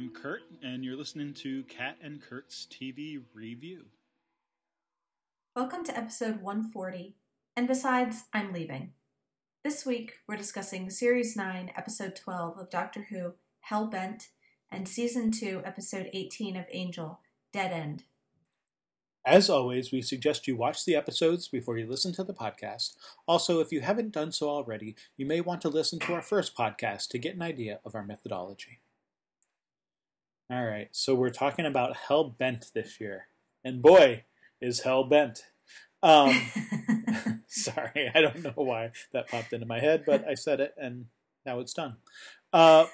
Kat. And I'm Kurt, and you're listening to Kat and Kurt's TV Review. Welcome to episode 140. And besides, I'm leaving. This week, we're discussing Series 9, Episode 12 of Doctor Who, Hell Bent, and Season 2, Episode 18 of Angel, Dead End. As always, we suggest you watch the episodes before you listen to the podcast. Also, if you haven't done so already, you may want to listen to our first podcast to get an idea of our methodology. All right, so we're talking about Hell Bent this year. And boy, is Hell Bent. Um, sorry, I don't know why that popped into my head, but I said it and now it's done. Uh,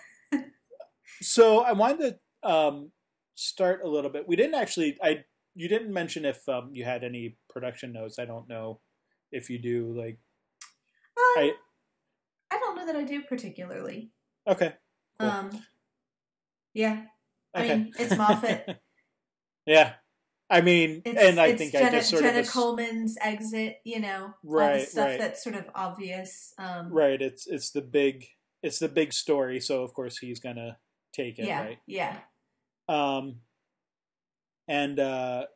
so I wanted to um, start a little bit. We didn't actually, I you didn't mention if um, you had any production notes. I don't know if you do. Like, um, I I don't know that I do particularly. Okay. Cool. Um. Yeah. Okay. I mean, it's Moffat. yeah. I mean, it's, and I think Jenna, I just sort Jenna of Coleman's exit. You know, right, all the stuff right. that's sort of obvious. Um, right. It's it's the big it's the big story. So of course he's gonna take it. Yeah. Right. Yeah. Um. And uh,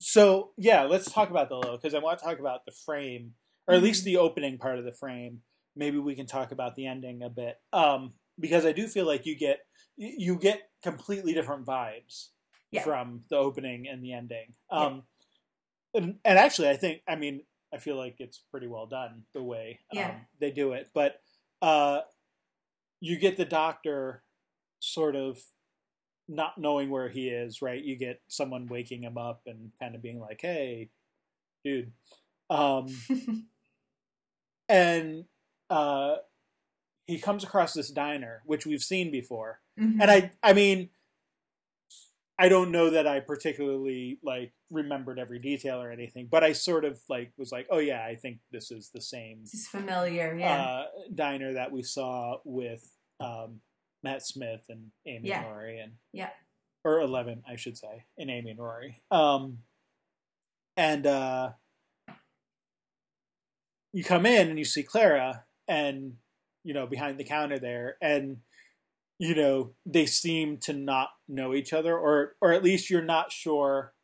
so yeah, let's talk about the low because I want to talk about the frame, or at least Mhm. the opening part of the frame. Maybe we can talk about the ending a bit, um, because I do feel like you get you get completely different vibes Yeah. from the opening and the ending. Um, and, and actually, I think I mean I feel like it's pretty well done the way um, they do it, but uh, you get the doctor sort of not knowing where he is, right? You get someone waking him up and kind of being like, "Hey, dude," um, and uh, he comes across this diner, which we've seen before, Mhm. and I, I mean, I don't know that I particularly like remembered every detail or anything, but I sort of like was like, "Oh yeah, I think this is the same This is familiar. Yeah. uh, diner that we saw with um, Matt Smith and Amy Yeah. and Rory, and Yeah. or Eleven, I should say, and Amy and Rory. Um, and uh, you come in and you see Clara, and you know behind the counter there, and you know they seem to not know each other, or or at least you're not sure.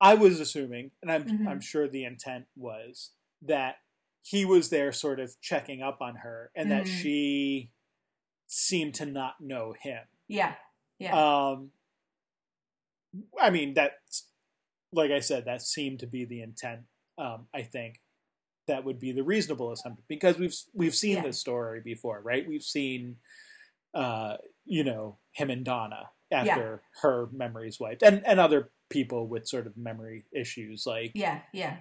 I was assuming, and I'm Mhm. I'm sure the intent was that he was there, sort of checking up on her, and that Mhm. she seemed to not know him. yeah. Yeah. Um, I mean, that's like I said, that seemed to be the intent. Um, I think that would be the reasonable assumption because we've we've seen Yeah. this story before, right? We've seen, uh, you know, him and Donna after her memories wiped, and and other people with sort of memory issues. Like yeah. Yeah.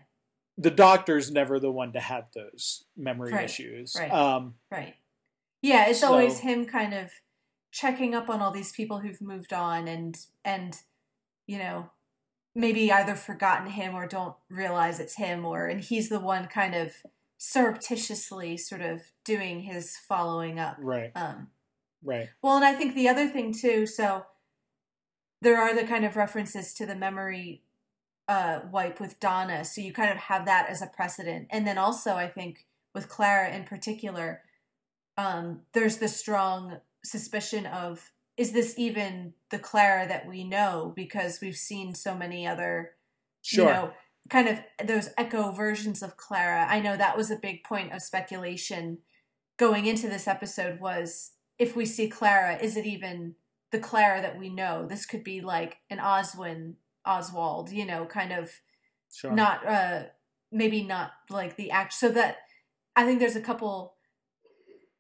the doctor's never the one to have those memory Right, issues. right. Um, Right. Yeah, it's So- always him kind of checking up on all these people who've moved on and and you know maybe either forgotten him or don't realize it's him or and he's the one kind of surreptitiously sort of doing his following up. right, Um right, well, and I think the other thing too, so there are the kind of references to the memory uh, wipe with Donna, so you kind of have that as a precedent. And then also, I think with Clara in particular, um, there's the strong suspicion of is this even the Clara that we know? Because we've seen so many other, sure, you know, kind of those echo versions of Clara. I know that was a big point of speculation going into this episode was if we see Clara, is it even the Clara that we know? This could be like an Oswin Oswald, you know, kind of sure, not uh maybe not like the act so that I think there's a couple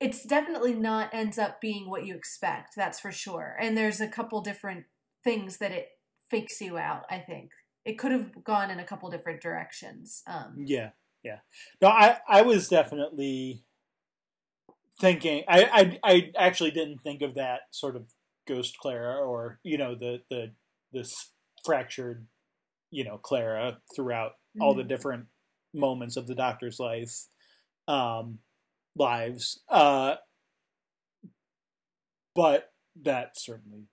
it's definitely not ends up being what you expect, that's for sure. And there's a couple different things that it fakes you out, I think. It could have gone in a couple different directions. Um Yeah, yeah. No, I I was definitely thinking. I I I actually didn't think of that sort of ghost Clara or you know the the this fractured you know Clara throughout all the Mhm. different moments of the Doctor's life, um, lives. Uh, but that certainly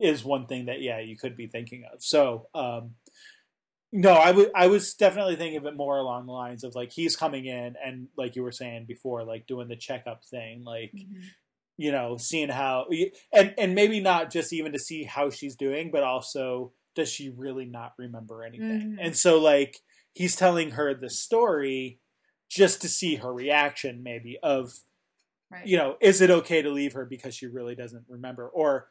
is one thing that yeah you could be thinking of. So um, no, I would I was definitely thinking of it more along the lines of like he's coming in and like you were saying before, like doing the checkup thing, like mhm. you know, seeing how and and maybe not just even to see how she's doing, but also does she really not remember anything? Mhm. And so like he's telling her the story just to see her reaction maybe of Right. you know, is it okay to leave her because she really doesn't remember or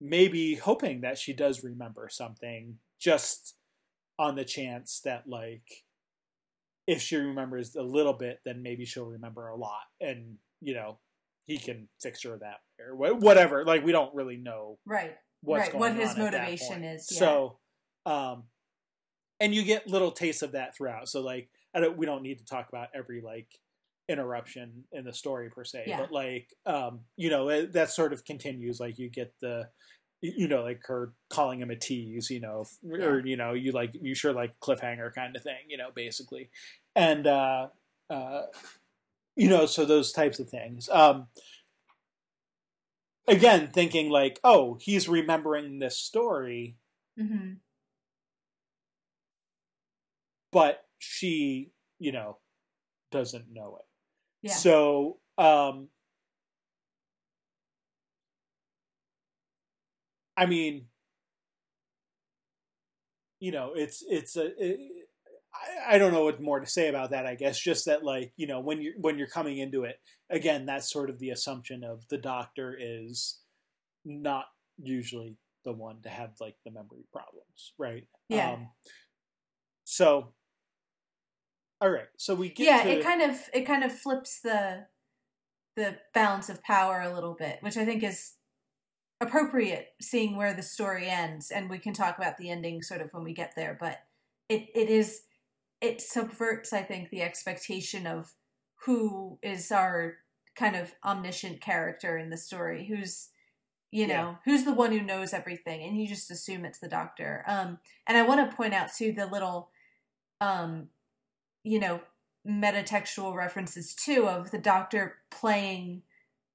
maybe hoping that she does remember something just on the chance that like if she remembers a little bit then maybe she'll remember a lot and you know he can fix her that or whatever like we don't really know Right. what's Right, what his at motivation is, yeah. so um and you get little tastes of that throughout so like I don't, we don't need to talk about every like interruption in the story per se Yeah. but like um you know it, that sort of continues like you get the you know like her calling him a tease you know or you know you like you sure like cliffhanger kind of thing you know basically. And uh uh you know so those types of things. Um again thinking like oh he's remembering this story hmm but she you know doesn't know it Yeah. so um i mean you know it's it's a it, I, I don't know what more to say about that i guess just that like you know when you're when you're coming into it again that's sort of the assumption of the doctor is not usually the one to have like the memory problems right Yeah. um, so all right so we get yeah, to, it kind of it kind of flips the the balance of power a little bit, which I think is appropriate seeing where the story ends and we can talk about the ending sort of when we get there, but it it is it subverts I think the expectation of who is our kind of omniscient character in the story, who's you know, Yeah. who's the one who knows everything and you just assume it's the doctor. Um and I want to point out too the little um you know metatextual references too of the doctor playing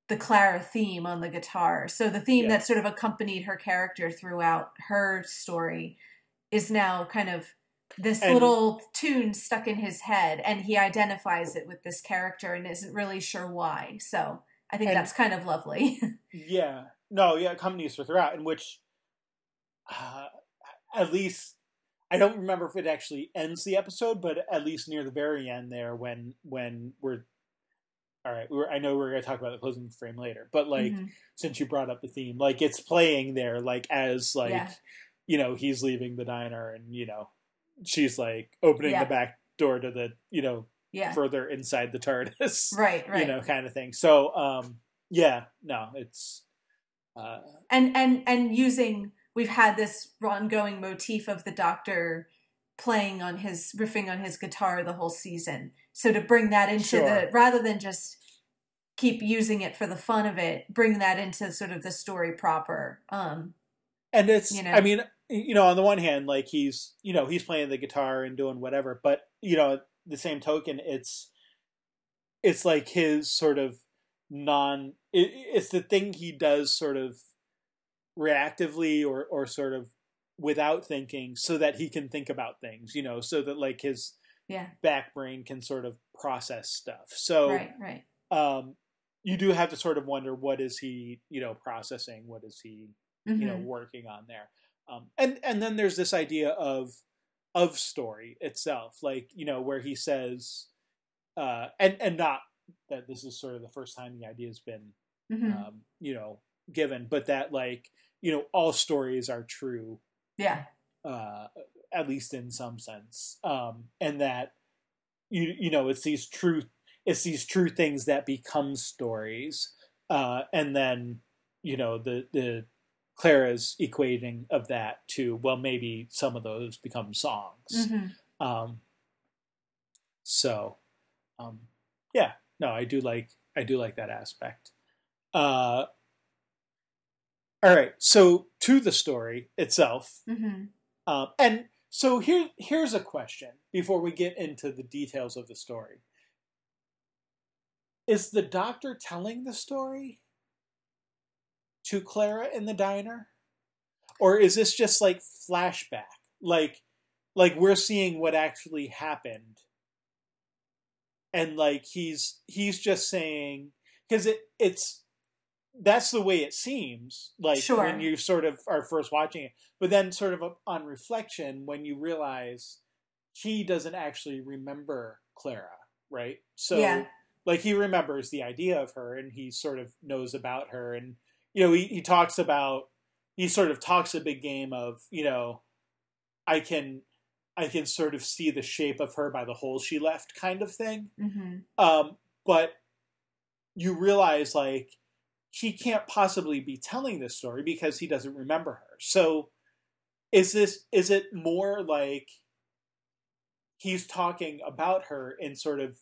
the Clara theme on the guitar. So the theme Yeah. that sort of accompanied her character throughout her story is now kind of this And- little tune stuck in his head and he identifies it with this character and isn't really sure why. So I think And- that's kind of lovely. Yeah. No, yeah, companies are throughout, in which uh, at least I don't remember if it actually ends the episode, but at least near the very end there when when we're all right, we're, I know we're going to talk about the closing frame later, but like Mhm. since you brought up the theme, like it's playing there, like as like Yeah. you know he's leaving the diner, and you know she's like opening Yeah. the back door to the you know yeah. further inside the TARDIS, right, right. you know, kind of thing. So um, yeah, no, it's uh, and and and using we've had this ongoing motif of the doctor playing on his riffing on his guitar the whole season so to bring that into Sure. the rather than just keep using it for the fun of it bring that into sort of the story proper um and it's You know? i mean you know on the one hand like he's you know he's playing the guitar and doing whatever but you know the same token it's it's like his sort of non it, it's the thing he does sort of reactively or or sort of without thinking so that he can think about things you know so that like his yeah. back brain can sort of process stuff. So right right. um you do have to sort of wonder what is he you know processing? What is he you know Mhm. working on there? Um, and and then there's this idea of of story itself like you know where he says uh and and not that this is sort of the first time the idea has been Mhm. um you know given but that like you know all stories are true yeah. uh at least in some sense. Um and that you you know it's these true it's these true things that become stories uh and then you know the the clara's equating of that to well maybe some of those become songs. Mhm. um so um yeah no i do like i do like that aspect. Uh all right so to the story itself Mhm. um, and so here, here's a question before we get into the details of the story: Is the doctor telling the story to Clara in the diner, or is this just like flashback? Like, like we're seeing what actually happened, and like he's he's just saying because it it's that's the way it seems like Sure. when you sort of are first watching it. But then sort of on reflection when you realize he doesn't actually remember clara right? So Yeah. like he remembers the idea of her and he sort of knows about her. And you know he, he talks about he sort of talks a big game of you know i can i can sort of see the shape of her by the hole she left kind of thing. Hmm um, but you realize like he can't possibly be telling this story because he doesn't remember her. So is this is it more like he's talking about her in sort of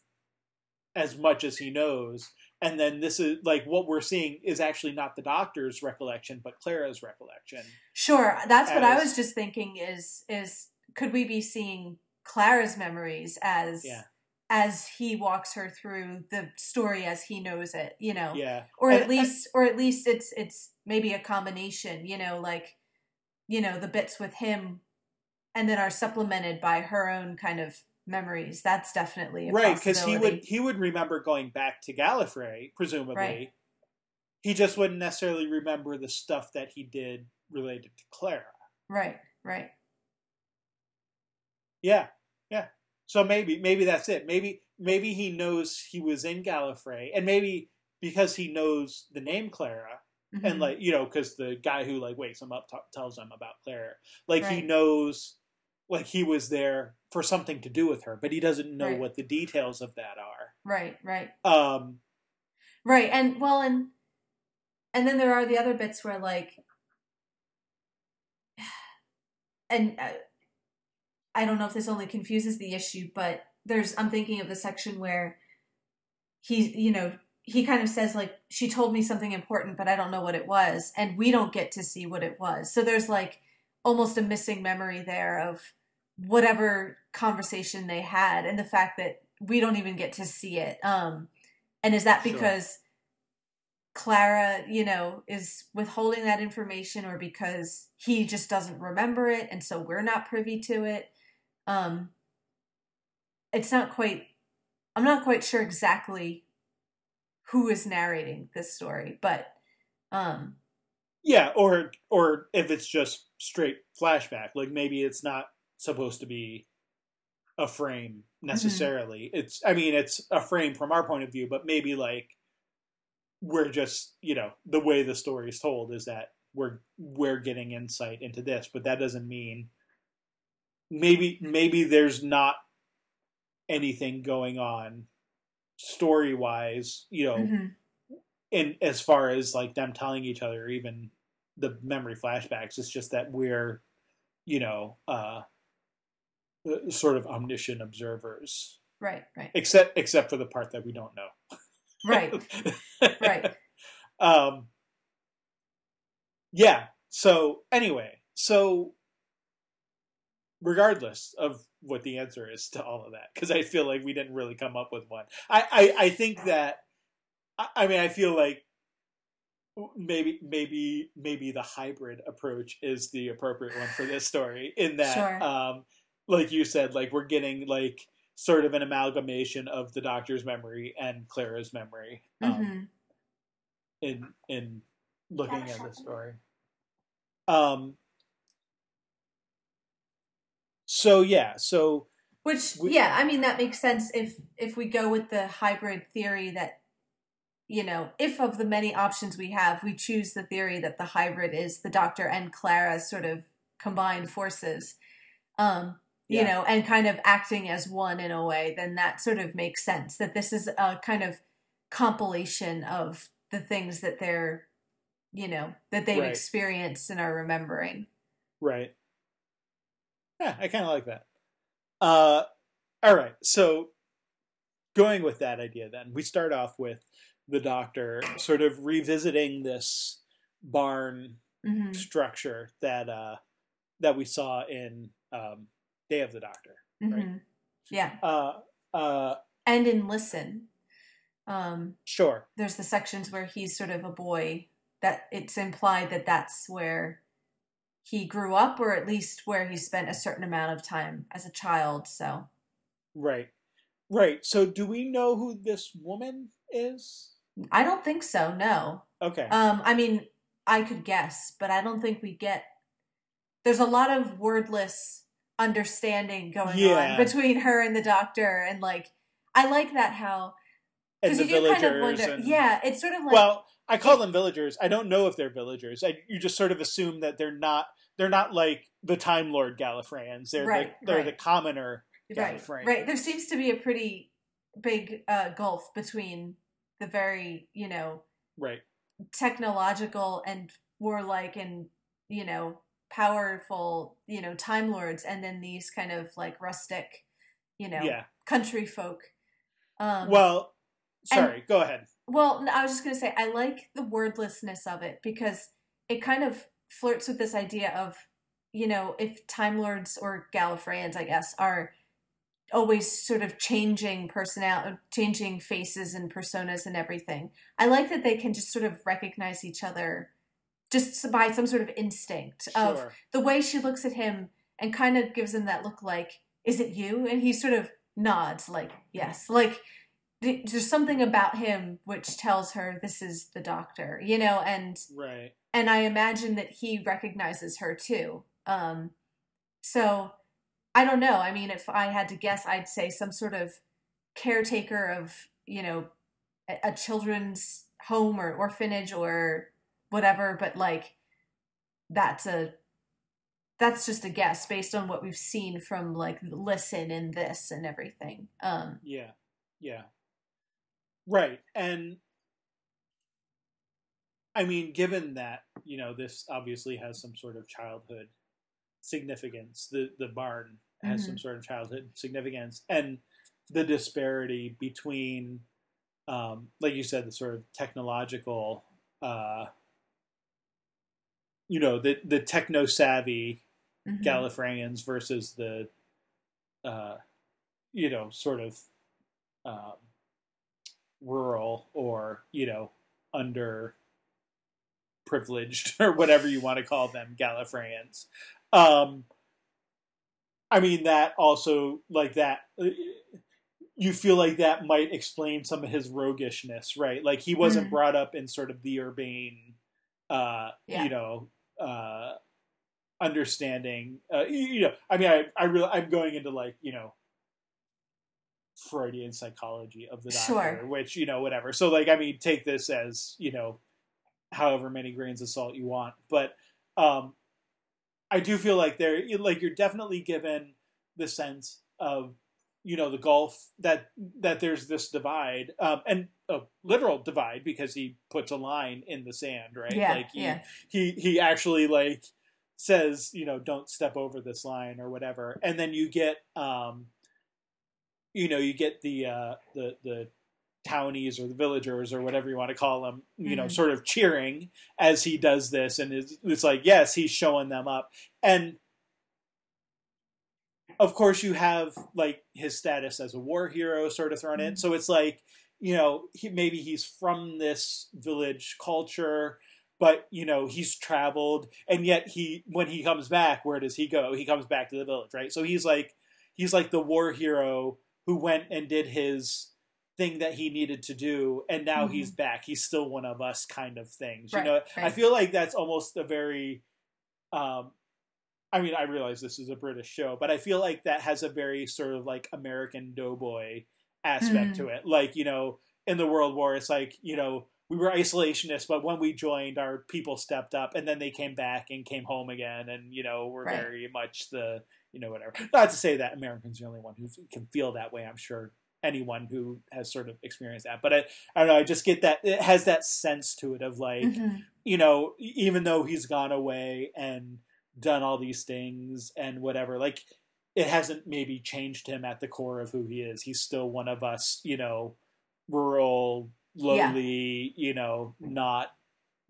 as much as he knows and then this is like what we're seeing is actually not the doctor's recollection but Clara's recollection. Sure. That's what I was just thinking is is could we be seeing Clara's memories as Yeah. As he walks her through the story as he knows it, you know? Yeah. Or And- at least or at least it's it's maybe a combination, you know, like you know, the bits with him and then are supplemented by her own kind of memories. That's definitely a right because he would he would remember going back to Gallifrey presumably Right. he just wouldn't necessarily remember the stuff that he did related to clara Right, right. yeah yeah so maybe maybe that's it maybe maybe he knows he was in Gallifrey and maybe because he knows the name clara Mhm. and like you know because the guy who like wakes him up t- tells him about clara like he knows like he was there for something to do with her but he doesn't know Right. what the details of that are right, right. um Right, and well, and and then there are the other bits where like, and uh, I don't know if this only confuses the issue, but there's I'm thinking of the section where he, you know, he kind of says like she told me something important, but I don't know what it was, and we don't get to see what it was. So there's like almost a missing memory there of whatever conversation they had, and the fact that we don't even get to see it. Um, and is that Sure. because Clara, you know, is withholding that information or because he just doesn't remember it and so we're not privy to it? Um it's not quite I'm not quite sure exactly who is narrating this story, but um Yeah, or or if it's just straight flashback, like maybe it's not supposed to be a frame necessarily. It's I mean it's a frame from our point of view, but maybe like we're just, you know, the way the story is told is that we're we're getting insight into this, but that doesn't mean maybe maybe there's not anything going on story wise, you know, mhm. in as far as like them telling each other even the memory flashbacks it's just that we're you know uh uh, sort of omniscient observers right, right. except except for the part that we don't know Right. Right. um yeah so anyway so regardless of what the answer is to all of that because i feel like we didn't really come up with one i i, I think that I, I mean i feel like maybe maybe maybe the hybrid approach is the appropriate one for this story in that Sure. um like you said like we're getting like sort of an amalgamation of the doctor's memory and clara's memory um, Mhm. in in looking at the story. Um. So yeah, so Which We- yeah, I mean that makes sense if if we go with the hybrid theory that you know, if of the many options we have, we choose the theory that the hybrid is the Doctor and Clara sort of combined forces. Um, you Yeah. know, and kind of acting as one in a way, then that sort of makes sense that this is a kind of compilation of the things that they're you know, that they've Right. experienced and are remembering. right. Yeah, I kind of like that. Uh, all right. So going with that idea, then we start off with the doctor sort of revisiting this barn hmm structure that uh that we saw in um, Day of the Doctor. Right. hmm Yeah. Uh, uh, And in Listen, um, sure. there's the sections where he's sort of a boy that it's implied that that's where he grew up or at least where he spent a certain amount of time as a child so Right. Right. So do we know who this woman is? I don't think so. No. Okay. Um, I mean, I could guess, but I don't think we get. There's a lot of wordless understanding going Yeah. on between her and the doctor, and like, I like that how because you do kind of wonder. and- Yeah, it's sort of like well, I call them villagers. I don't know if they're villagers. I, you just sort of assume that they're not. They're not like the Time Lord Gallifreyans. They're Right, the, they're right. the commoner. right, right. There seems to be a pretty big uh, gulf between the very you know Right. technological and warlike and you know powerful you know time lords and then these kind of like rustic you know Yeah. country folk um Well, and- sorry. go ahead. Well I was just going to say i like the wordlessness of it because it kind of flirts with this idea of you know if time lords or gallifreyans i guess are always sort of changing personality changing faces and personas and everything i like that they can just sort of recognize each other just by some sort of instinct of the way she looks at him and kind of gives him that look like is it you? And he sort of nods like yes. Like there's something about him which tells her this is the doctor you know and Right. and i imagine that he recognizes her too um so i don't know i mean if i had to guess i'd say some sort of caretaker of you know a, a children's home or orphanage or whatever but like that's a that's just a guess based on what we've seen from like listen and this and everything um Yeah. Yeah. Right. And I mean, given that, you know, this obviously has some sort of childhood significance, the the barn has some sort of childhood significance and the disparity between um like you said the sort of technological uh you know, the the techno savvy mhm. Gallifreyans versus the, uh, you know, sort of um, rural or you know under privileged or whatever you want to call them Gallifreyans. Um, I mean that also like that. uh, You feel like that might explain some of his roguishness, right? Like he wasn't Mhm. brought up in sort of the urbane, uh, Yeah. you know, uh, understanding. Uh, you know, I mean, I, I really, I'm going into like, you know, Freudian psychology of the doctor, Sure. which you know, whatever. So, like, I mean, take this as you know, however many grains of salt you want, but um, I do feel like there, like, you're definitely given the sense of you know the gulf that that there's this divide um, and a literal divide because he puts a line in the sand right yeah like he, yeah he he actually like says you know don't step over this line or whatever and then you get um you know you get the uh the the townies or the villagers or whatever you want to call them you know Mhm. sort of cheering as he does this and it's, it's like yes he's showing them up and of course you have like his status as a war hero sort of thrown in Mhm. so it's like you know he, maybe he's from this village culture but you know he's traveled and yet he when he comes back where does he go he comes back to the village right so he's like he's like the war hero who went and did his thing that he needed to do and now Mhm. he's back he's still one of us kind of things Right, you know i feel like that's almost a very um I mean, I realize this is a British show, but I feel like that has a very sort of like American doughboy aspect Mhm. to it. Like, you know, in the World War, it's like, you know, we were isolationists, but when we joined, our people stepped up and then they came back and came home again. And, you know, we're Right. very much the, you know, whatever. Not to say that Americans are the only one who can feel that way. I'm sure anyone who has sort of experienced that. But I, I don't know, I just get that, it has that sense to it of like, Mhm. you know, even though he's gone away and done all these things and whatever, like it hasn't maybe changed him at the core of who he is. He's still one of us, you know, rural, lowly, you know, not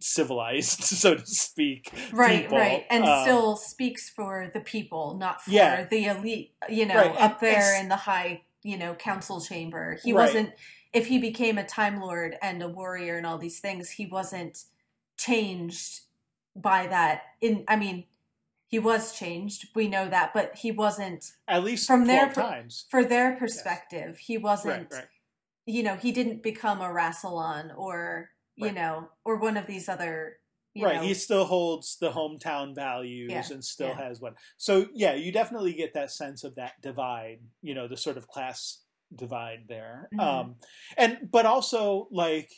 civilized, so to speak. right people. right and Um, still speaks for the people not for Yeah. the elite you know Right, up there and- in the high you know council chamber he Right. wasn't if he became a time lord and a warrior and all these things he wasn't changed by that in i mean he was changed we know that but he wasn't at least from their 12 per- times. for their perspective he wasn't right. you know, he didn't become a Rassilon or you Right. know, or one of these other you right know, he still holds the hometown values Yeah, and still yeah. has one so yeah you definitely get that sense of that divide you know the sort of class divide there Mhm. um and but also like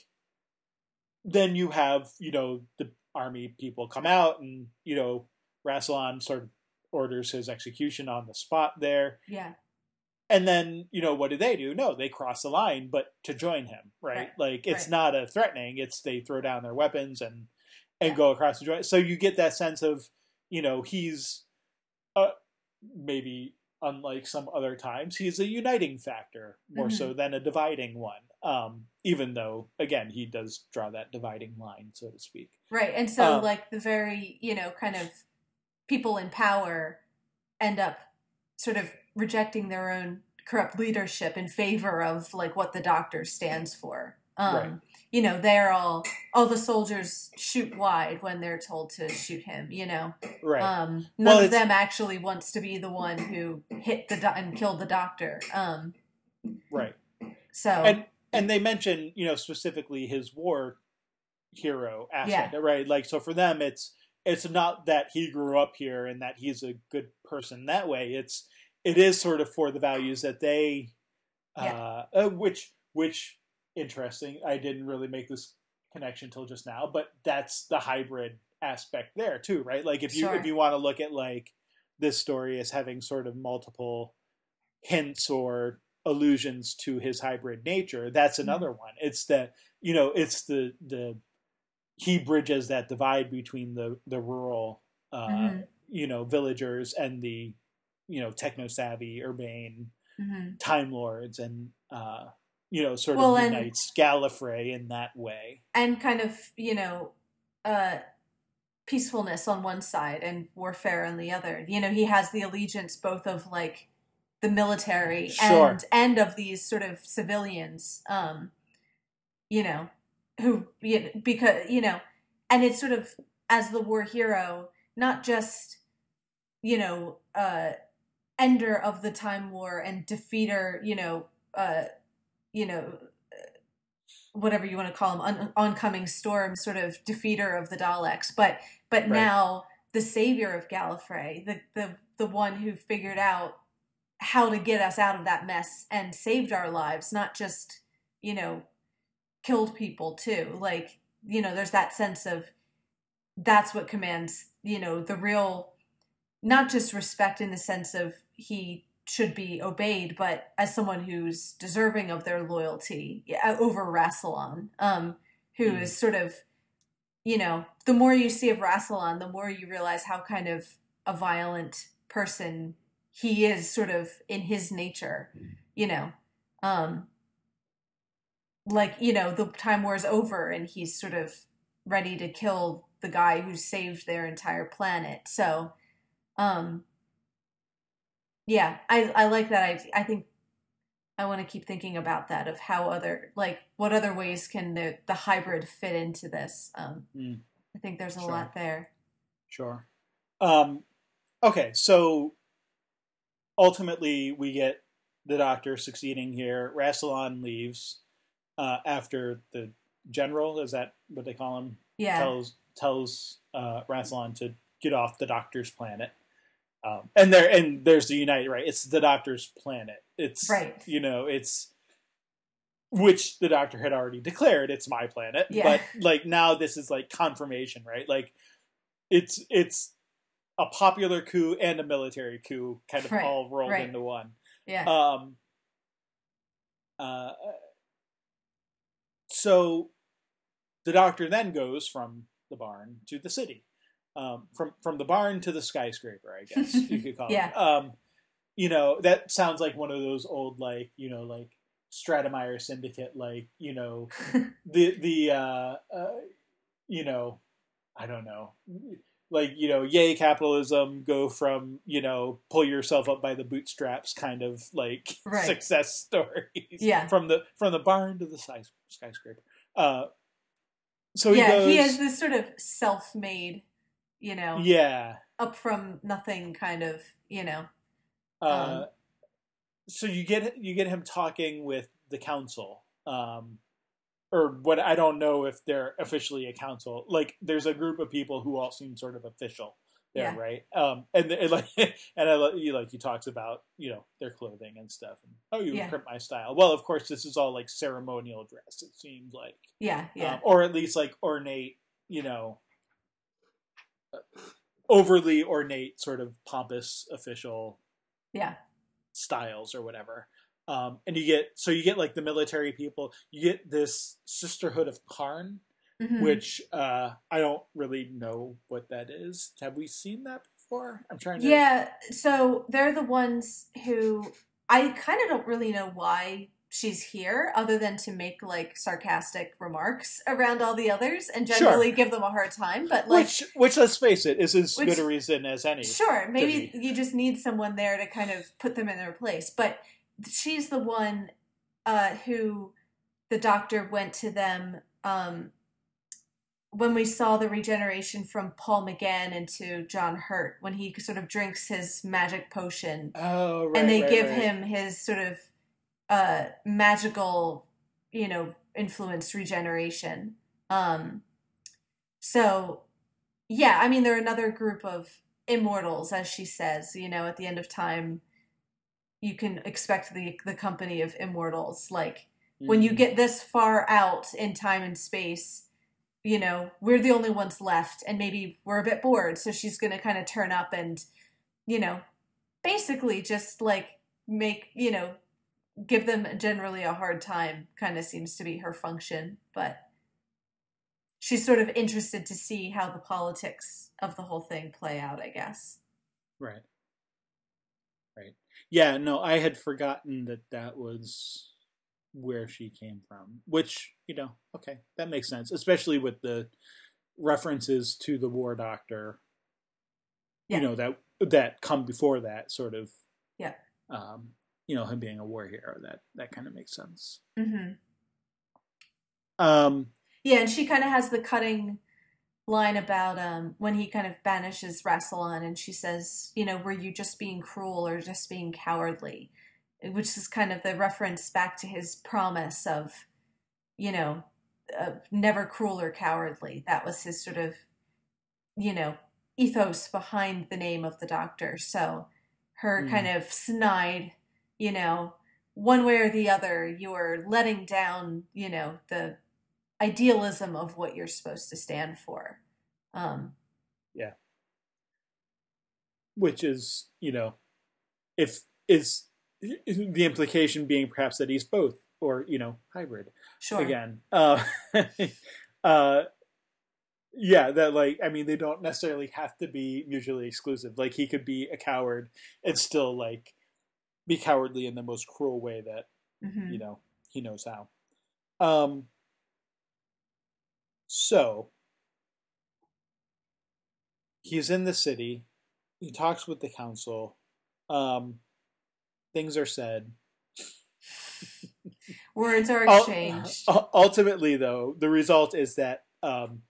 then you have you know the army people come out and you know Rassilon sort of orders his execution on the spot there yeah, and then you know what do they do no they cross the line but to join him right, Right, like it's right. not a threatening it's they throw down their weapons and and Yeah. go across the joint so you get that sense of you know he's uh maybe unlike some other times he's a uniting factor more Mm-hmm. so than a dividing one um even though again he does draw that dividing line so to speak right. And so Um, like the very you know kind of people in power end up sort of rejecting their own corrupt leadership in favor of like what the doctor stands for. Um, Right. You know, they're all all the soldiers shoot wide when they're told to shoot him. You know, right um, Well, none of them actually wants to be the one who hit the do- and killed the doctor. Um, right so and and they mention you know specifically his war hero aspect right like so for them it's it's not that he grew up here and that he's a good person that way it's it is sort of for the values that they uh, uh which which interesting i didn't really make this connection till just now but that's the hybrid aspect there too right like if you Sure. if you want to look at like this story as having sort of multiple hints or allusions to his hybrid nature that's another one it's that you know it's the the he bridges that divide between the the rural uh Mhm. you know villagers and the you know techno savvy urbane mhm. time lords and uh you know sort Well, of unites Gallifrey in that way and kind of you know uh peacefulness on one side and warfare on the other you know he has the allegiance both of like the military Sure. and and of these sort of civilians um you know who you because you know and it's sort of as the war hero not just you know uh ender of the time war and defeater you know uh you know whatever you want to call him, on, oncoming storm, sort of defeater of the Daleks. But but Right. now the savior of Gallifrey, the the the one who figured out how to get us out of that mess and saved our lives, not just you know killed people too. Like you know, there's that sense of that's what commands you know the real, not just respect in the sense of he should be obeyed, but as someone who's deserving of their loyalty yeah, over Rassilon, um, who Mm. is sort of, you know, the more you see of Rassilon, the more you realize how kind of a violent person he is, sort of in his nature, you know. Um, like, you know, the time war is over and he's sort of ready to kill the guy who saved their entire planet. So, um, yeah, I I like that. I I think I want to keep thinking about that of how other like what other ways can the the hybrid fit into this. Um, Mm. I think there's a Sure. lot there. Sure. Um, okay, so ultimately we get the Doctor succeeding here. Rassilon leaves uh, after the general, is that what they call him? Yeah, Tells tells uh, Rassilon to get off the Doctor's planet. Um, and there and there's the United right? It's the Doctor's planet. It's Right. You know, it's which the Doctor had already declared it's my planet. Yeah. But like now this is like confirmation, right? Like it's it's a popular coup and a military coup kind of Right, all rolled right. into one. yeah, Um, uh, so the doctor then goes from the barn to the city, um, from from the barn to the skyscraper. I guess you could call Yeah. it. Um, you know that sounds like one of those old like you know like Stratemeyer Syndicate like you know the the uh, uh, you know I don't know like you know yay capitalism go from you know pull yourself up by the bootstraps kind of like Right. success stories Yeah. from the from the barn to the skyscraper uh so he yeah. goes he has this sort of self-made, you know, yeah up from nothing kind of, you know. uh Um, so you get you get him talking with the council um, or what I don't know if they're officially a council. Like, there's a group of people who all seem sort of official there, Yeah. right? Um, and, and like, and I you like he talks about you know their clothing and stuff. And, oh, you Yeah. my style. Well, of course, this is all like ceremonial dress. It seems like, Yeah, yeah. um, or at least like ornate, you know, overly ornate, sort of pompous official yeah. styles or whatever. Um, and you get so you get like the military people. You get this Sisterhood of Karn, Mhm. which uh, I don't really know what that is. Have we seen that before? I'm trying to. Yeah, so they're the ones who I kind of don't really know why she's here other than to make like sarcastic remarks around all the others and Sure. generally give them a hard time, but like Which, which, let's face it, is as Which- good a reason as any. Sure, maybe you just need someone there to kind of put them in their place. But she's the one uh, who the doctor went to them um, when we saw the regeneration from Paul McGann into John Hurt when he sort of drinks his magic potion Oh, right. and they right, give right. him his sort of uh, magical, you know, influenced regeneration. Um, so, yeah, I mean, they're another group of immortals, as she says. You know, at the end of time, you can expect the the company of immortals. Like when you Mhm. get this far out in time and space, you know, we're the only ones left, and maybe we're a bit bored. So she's going to kind of turn up and, you know, basically just like make, you know, give them generally a hard time, kind of seems to be her function. But she's sort of interested to see how the politics of the whole thing play out, I guess. Right. Right. Yeah, no, I had forgotten that that was where she came from, which, you know, okay, that makes sense, especially with the references to the war doctor. Yeah. You know, that that come before that sort of Yeah. um, you know, him being a war hero, that that kind of makes sense. hmm Um Yeah, and she kind of has the cutting line about um when he kind of banishes Rassilon and she says, you know, were you just being cruel or just being cowardly? Which is kind of the reference back to his promise of, you know, uh, never cruel or cowardly. That was his sort of, you know, ethos behind the name of the doctor. So her Mm. kind of snide, you know, one way or the other, you're letting down, you know, the idealism of what you're supposed to stand for. Um, yeah. which is, you know, if is the implication being perhaps that he's both or, you know, hybrid. sure. again. Uh, uh, yeah, that like I mean they don't necessarily have to be mutually exclusive. Like he could be a coward and still like be cowardly in the most cruel way that hmm you know he knows how. Um. So he's in the city. He talks with the council. Um, things are said. Words are exchanged. u- ultimately, though, the result is that um,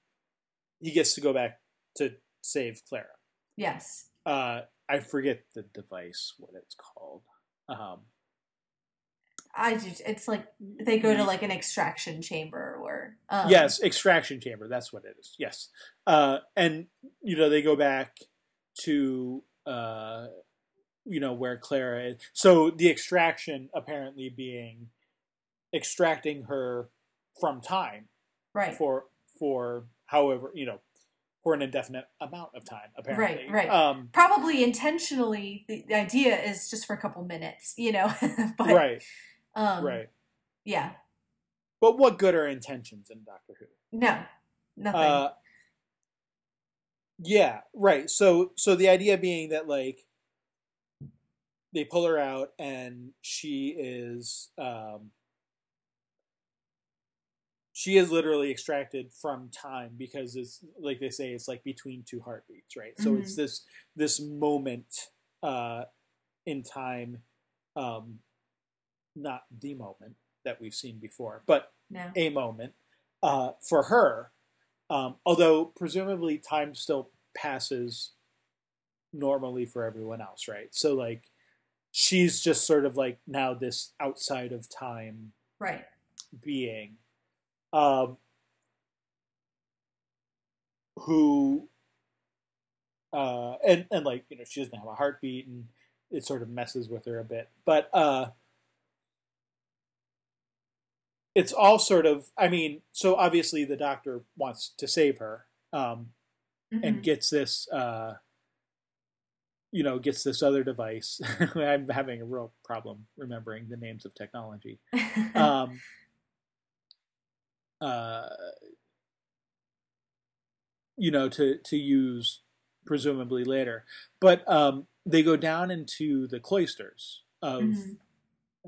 he gets to go back to save Clara. yes. Uh, I forget the device, what it's called. Um, I just, it's like they go to like an extraction chamber or. Um, yes, extraction chamber. That's what it is. Yes, uh, and you know they go back to uh, you know where Clara is. So the extraction apparently being extracting her from time Right. for for however you know for an indefinite amount of time apparently right. um Probably intentionally, the, the idea is just for a couple minutes, you know? but, right Um, right Yeah. but what good are intentions in doctor who No. Nothing. uh yeah right so so the idea being that like they pull her out and she is um she is literally extracted from time because it's like they say it's like between two heartbeats right so it's this this moment uh in time um not the moment that we've seen before but no. a moment uh, for her. Um, although presumably time still passes normally for everyone else, right? So like she's just sort of like now this outside of time Right. being um, who uh, and and like you know she doesn't have a heartbeat and it sort of messes with her a bit. But uh, it's all sort of i mean so obviously the doctor wants to save her um, Mm-hmm. and gets this uh, you know gets this other device. I'm having a real problem remembering the names of technology. Um, uh, you know, to to use presumably later. But um, they go down into the cloisters of, Mhm.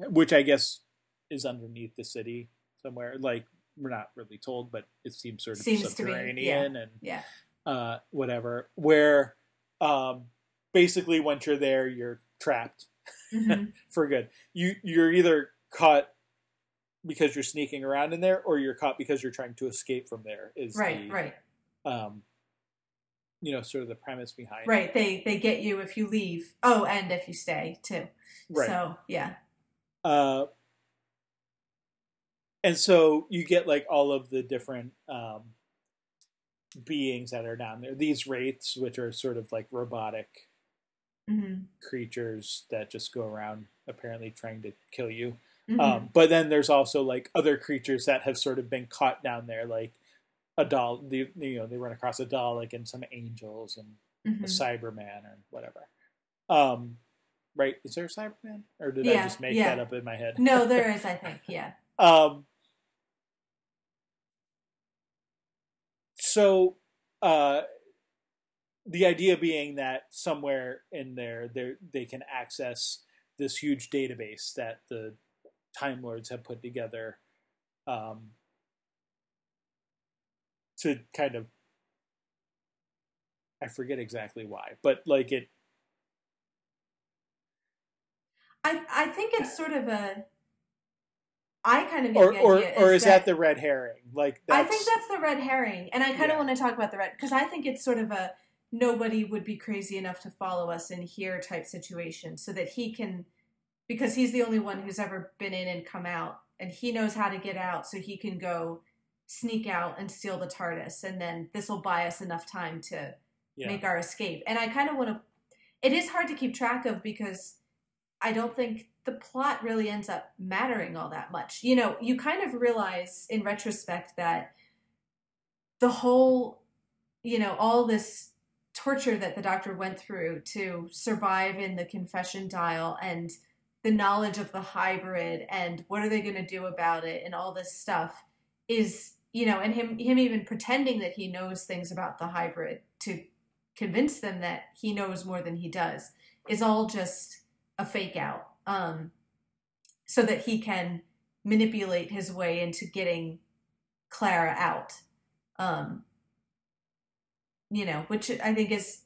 which I guess is underneath the city somewhere. Like we're not really told, but it seems sort of Seems to be, subterranean and yeah. uh, whatever. Where um, basically, once you're there, you're trapped Mhm. for good. You you're either caught because you're sneaking around in there, or you're caught because you're trying to escape from there. Is Right, the, right, Um, you know, sort of the premise behind. right. They they get you if you leave. Oh, and if you stay too. Right. So yeah. Uh, and so you get like all of the different um, beings that are down there. These wraiths, which are sort of like robotic hmm creatures that just go around apparently trying to kill you. Hmm Um, but then there's also like other creatures that have sort of been caught down there, like a doll. The, you know, they run across a doll, like and some angels and hmm a Cyberman or whatever. Um, right? Is there a Cyberman, or did I just make yeah. that up in my head? No, there is. I think. Yeah. Um, so, uh, the idea being that somewhere in there, they they can access this huge database that the Time Lords have put together um, to kind of. I forget exactly why, but like it. I I think it's sort of a. I kind of Or, the or, or is is that, the red herring? Like I think that's the red herring, and I kind of want to talk about the red because I think it's sort of a nobody would be crazy enough to follow us in here type situation, so that he can, because he's the only one who's ever been in and come out, and he knows how to get out, so he can go sneak out and steal the TARDIS, and then this will buy us enough time to yeah. make our escape. And I kind of want to. It is hard to keep track of because I don't think the plot really ends up mattering all that much. You know, you kind of realize in retrospect that the whole, you know, all this torture that the doctor went through to survive in the confession dial and the knowledge of the hybrid and what are they going to do about it and all this stuff is you know and him him even pretending that he knows things about the hybrid to convince them that he knows more than he does is all just a fake out um so that he can manipulate his way into getting Clara out um you know which I think is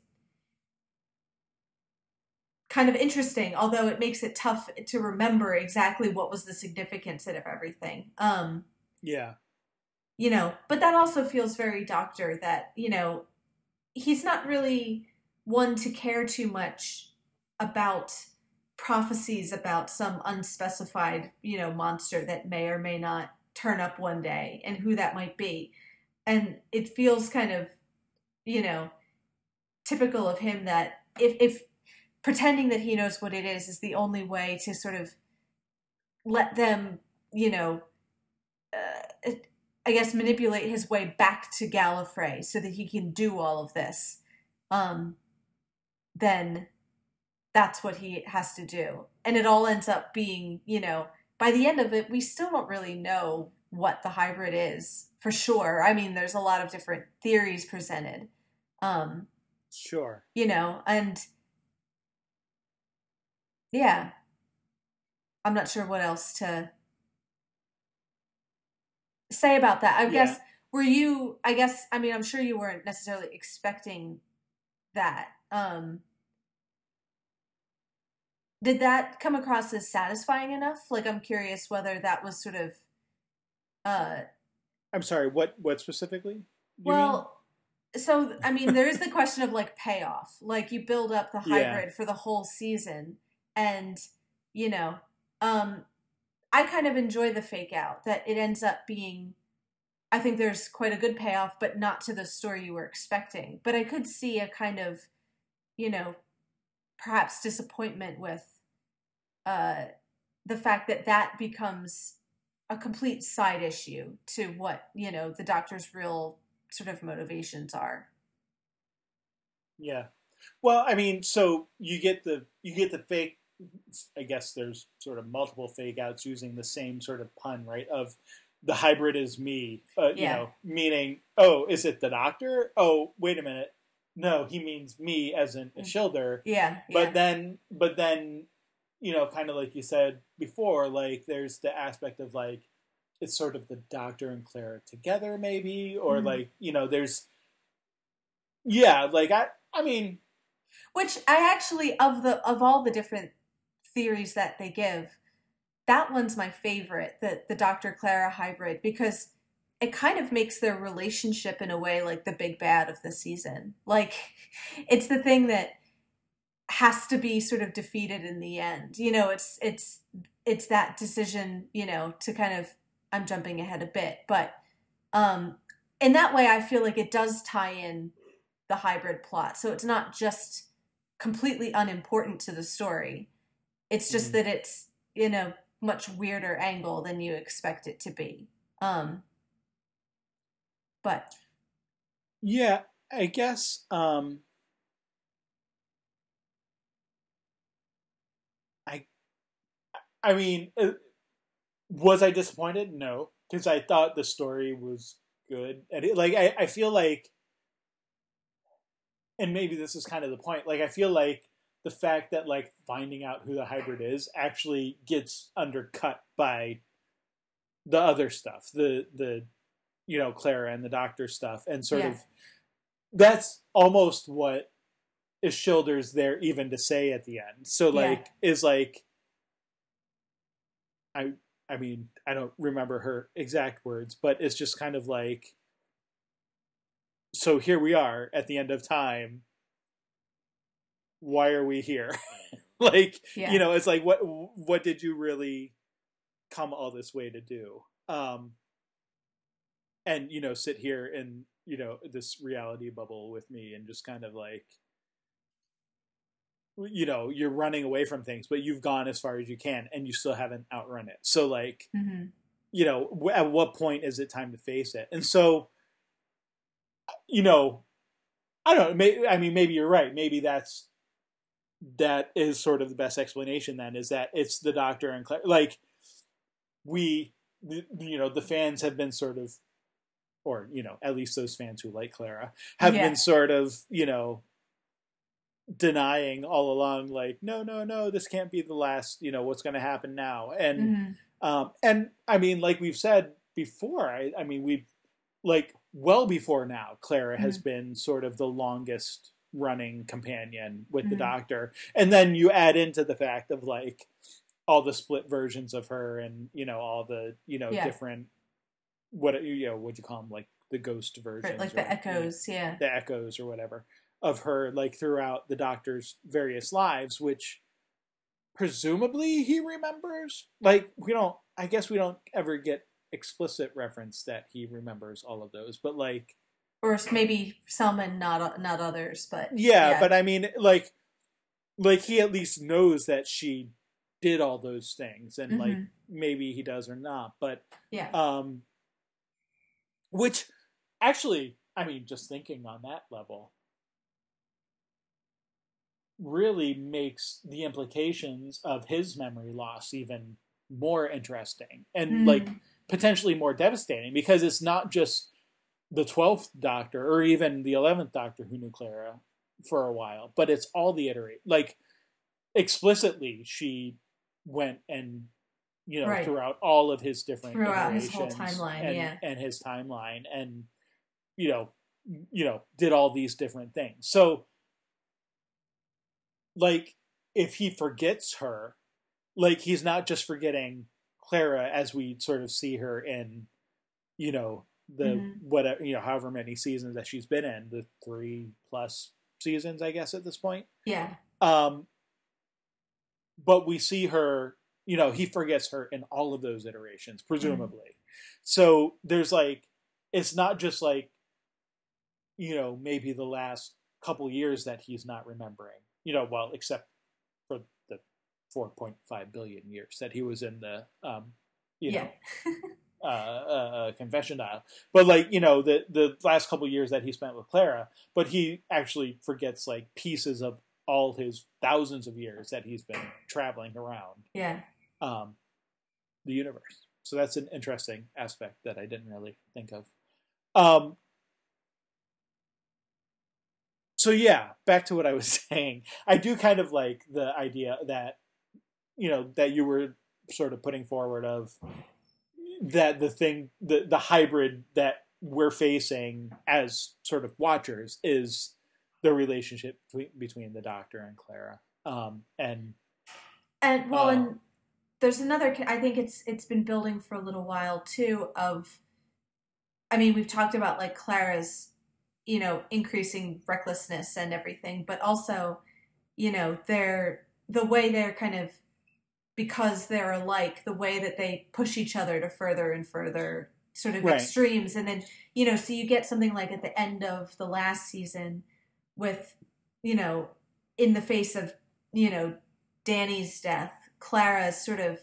kind of interesting although it makes it tough to remember exactly what was the significance of everything um yeah. you know but that also feels very doctor that you know he's not really one to care too much about prophecies about some unspecified you know monster that may or may not turn up one day and who that might be and it feels kind of you know typical of him that if if pretending that he knows what it is is the only way to sort of let them you know uh, I guess manipulate his way back to Gallifrey so that he can do all of this, um, then that's what he has to do. And it all ends up being, you know, by the end of it, we still don't really know what the hybrid is for sure. I mean, there's a lot of different theories presented, um, Sure. you know, and yeah, I'm not sure what else to say about that. I Yeah. guess were you I guess I mean I'm sure you weren't necessarily expecting that. Um did that come across as satisfying enough? Like I'm curious whether that was sort of uh I'm sorry. What? What specifically? well so I mean there is the question of like payoff. Like you build up the Yeah. hybrid for the whole season and you know um I kind of enjoy the fake out that it ends up being I think there's quite a good payoff, but not to the story you were expecting. But I could see a kind of, you know, perhaps disappointment with uh, the fact that that becomes a complete side issue to what you know the doctor's real sort of motivations are. Yeah. Well, I mean, so you get the you get the fake. I guess there's sort of multiple fake outs using the same sort of pun, right? Of the hybrid is me, uh, you know, meaning, oh, is it the doctor? Oh, wait a minute, no, he means me as in Ashildr. Yeah, But yeah. then, but then, you know, kind of like you said before, like there's the aspect of like it's sort of the doctor and Clara together, maybe, or Mhm. like you know, there's, yeah, like I, I mean, Which I actually of the of all the different theories that they give, that one's my favorite, the the Dr. Clara hybrid, because it kind of makes their relationship in a way like the big bad of the season. Like it's the thing that has to be sort of defeated in the end. You know, it's it's it's that decision, you know, to kind of I'm jumping ahead a bit, but um in that way I feel like it does tie in the hybrid plot. So it's not just completely unimportant to the story. It's just Mhm. that it's in a much weirder angle than you expect it to be. Um but yeah, I guess, um, I, I mean, uh, was I disappointed? No, because I thought the story was good, and it, like I, I feel like, and maybe this is kind of the point. Like I feel like the fact that like finding out who the hybrid is actually gets undercut by the other stuff, the the you know Clara and the Doctor stuff, and sort Yeah. of that's almost what Ashildr's there even to say at the end. So Yeah. like is like I I mean I don't remember her exact words, but it's just kind of like so here we are at the end of time. Why are we here? like yeah. you know, it's like what what did you really come all this way to do? Um and you know, sit here in, you know, this reality bubble with me and just kind of like you know, you're running away from things, but you've gone as far as you can and you still haven't outrun it. So like Mhm. you know, at what point is it time to face it? And so, you know, I don't know. I mean, maybe you're right. Maybe that's that is sort of the best explanation. Then is that it's the Doctor and Clara. Like we, you know, the fans have been sort of, or you know, at least those fans who like Clara have Yeah. been sort of, you know. denying all along like no no no this can't be the last you know what's going to happen now and Mhm. um, and I mean, like we've said before, I, I mean, we've like well before now, Clara has been sort of the longest running companion with the Mhm. Doctor, and then you add into the fact of like all the split versions of her, and you know all the you know Yeah. different what you know what you call them like the ghost versions, like the echoes, yeah. the echoes or whatever of her like throughout the doctor's various lives which presumably he remembers like we don't i guess we don't ever get explicit reference that he remembers all of those but like Or maybe some and not not others, but yeah, Yeah. but i mean like like he at least knows that she did all those things and like Mhm. maybe he does or not but yeah. um which actually i mean just thinking on that level really makes the implications of his memory loss even more interesting and Mm. like potentially more devastating because it's not just the 12th doctor or even the 11th doctor who knew clara for a while but it's all the iterate like explicitly she went and you know Right. throughout all of his different Throughout his whole timeline, and, yeah. and his timeline and you know you know did all these different things so like if he forgets her like he's not just forgetting clara as we sort of see her in you know the Mhm. whatever you know however many seasons that she's been in the three plus seasons i guess at this point yeah. um but we see her You know, he forgets her in all of those iterations, presumably. Mm-hmm. So there's like, it's not just like, you know, maybe the last couple years that he's not remembering. You know, well, except for the 4.5 billion years that he was in the, um, you know, uh, uh, confession dial. But like you know the the last couple years that he spent with Clara, but he actually forgets like pieces of all his thousands of years that he's been traveling around. Yeah. Um, the universe. So that's an interesting aspect that I didn't really think of. Um, so yeah, back to what I was saying. I do kind of like the idea that you know that you were sort of putting forward of that the thing the the hybrid that we're facing as sort of watchers is the relationship between, between the doctor and Clara. Um, and and well, uh, and there's another. I think it's it's been building for a little while too. Of, I mean, we've talked about like Clara's, you know, increasing recklessness and everything, but also, you know, they're the way they're kind of because they're alike, the way that they push each other to further and further sort of right. extremes. And then, you know, so you get something like at the end of the last season with, you know, in the face of, you know, Danny's death, Clara's sort of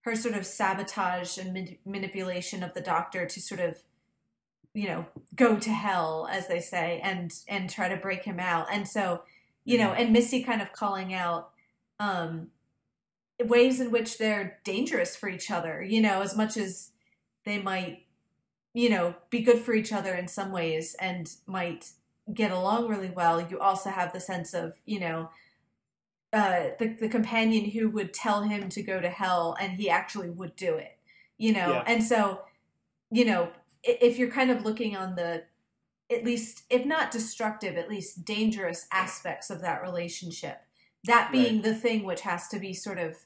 her sort of sabotage and manipulation of the doctor to sort of you know go to hell as they say and and try to break him out and so you know mm-hmm. and missy kind of calling out um ways in which they're dangerous for each other, you know, as much as they might, you know, be good for each other in some ways and might get along really well, you also have the sense of, you know, uh, the, the companion who would tell him to go to hell and he actually would do it, you know? Yeah. And so, you know, if you're kind of looking on the, at least, if not destructive, at least dangerous aspects of that relationship, that being right. the thing which has to be sort of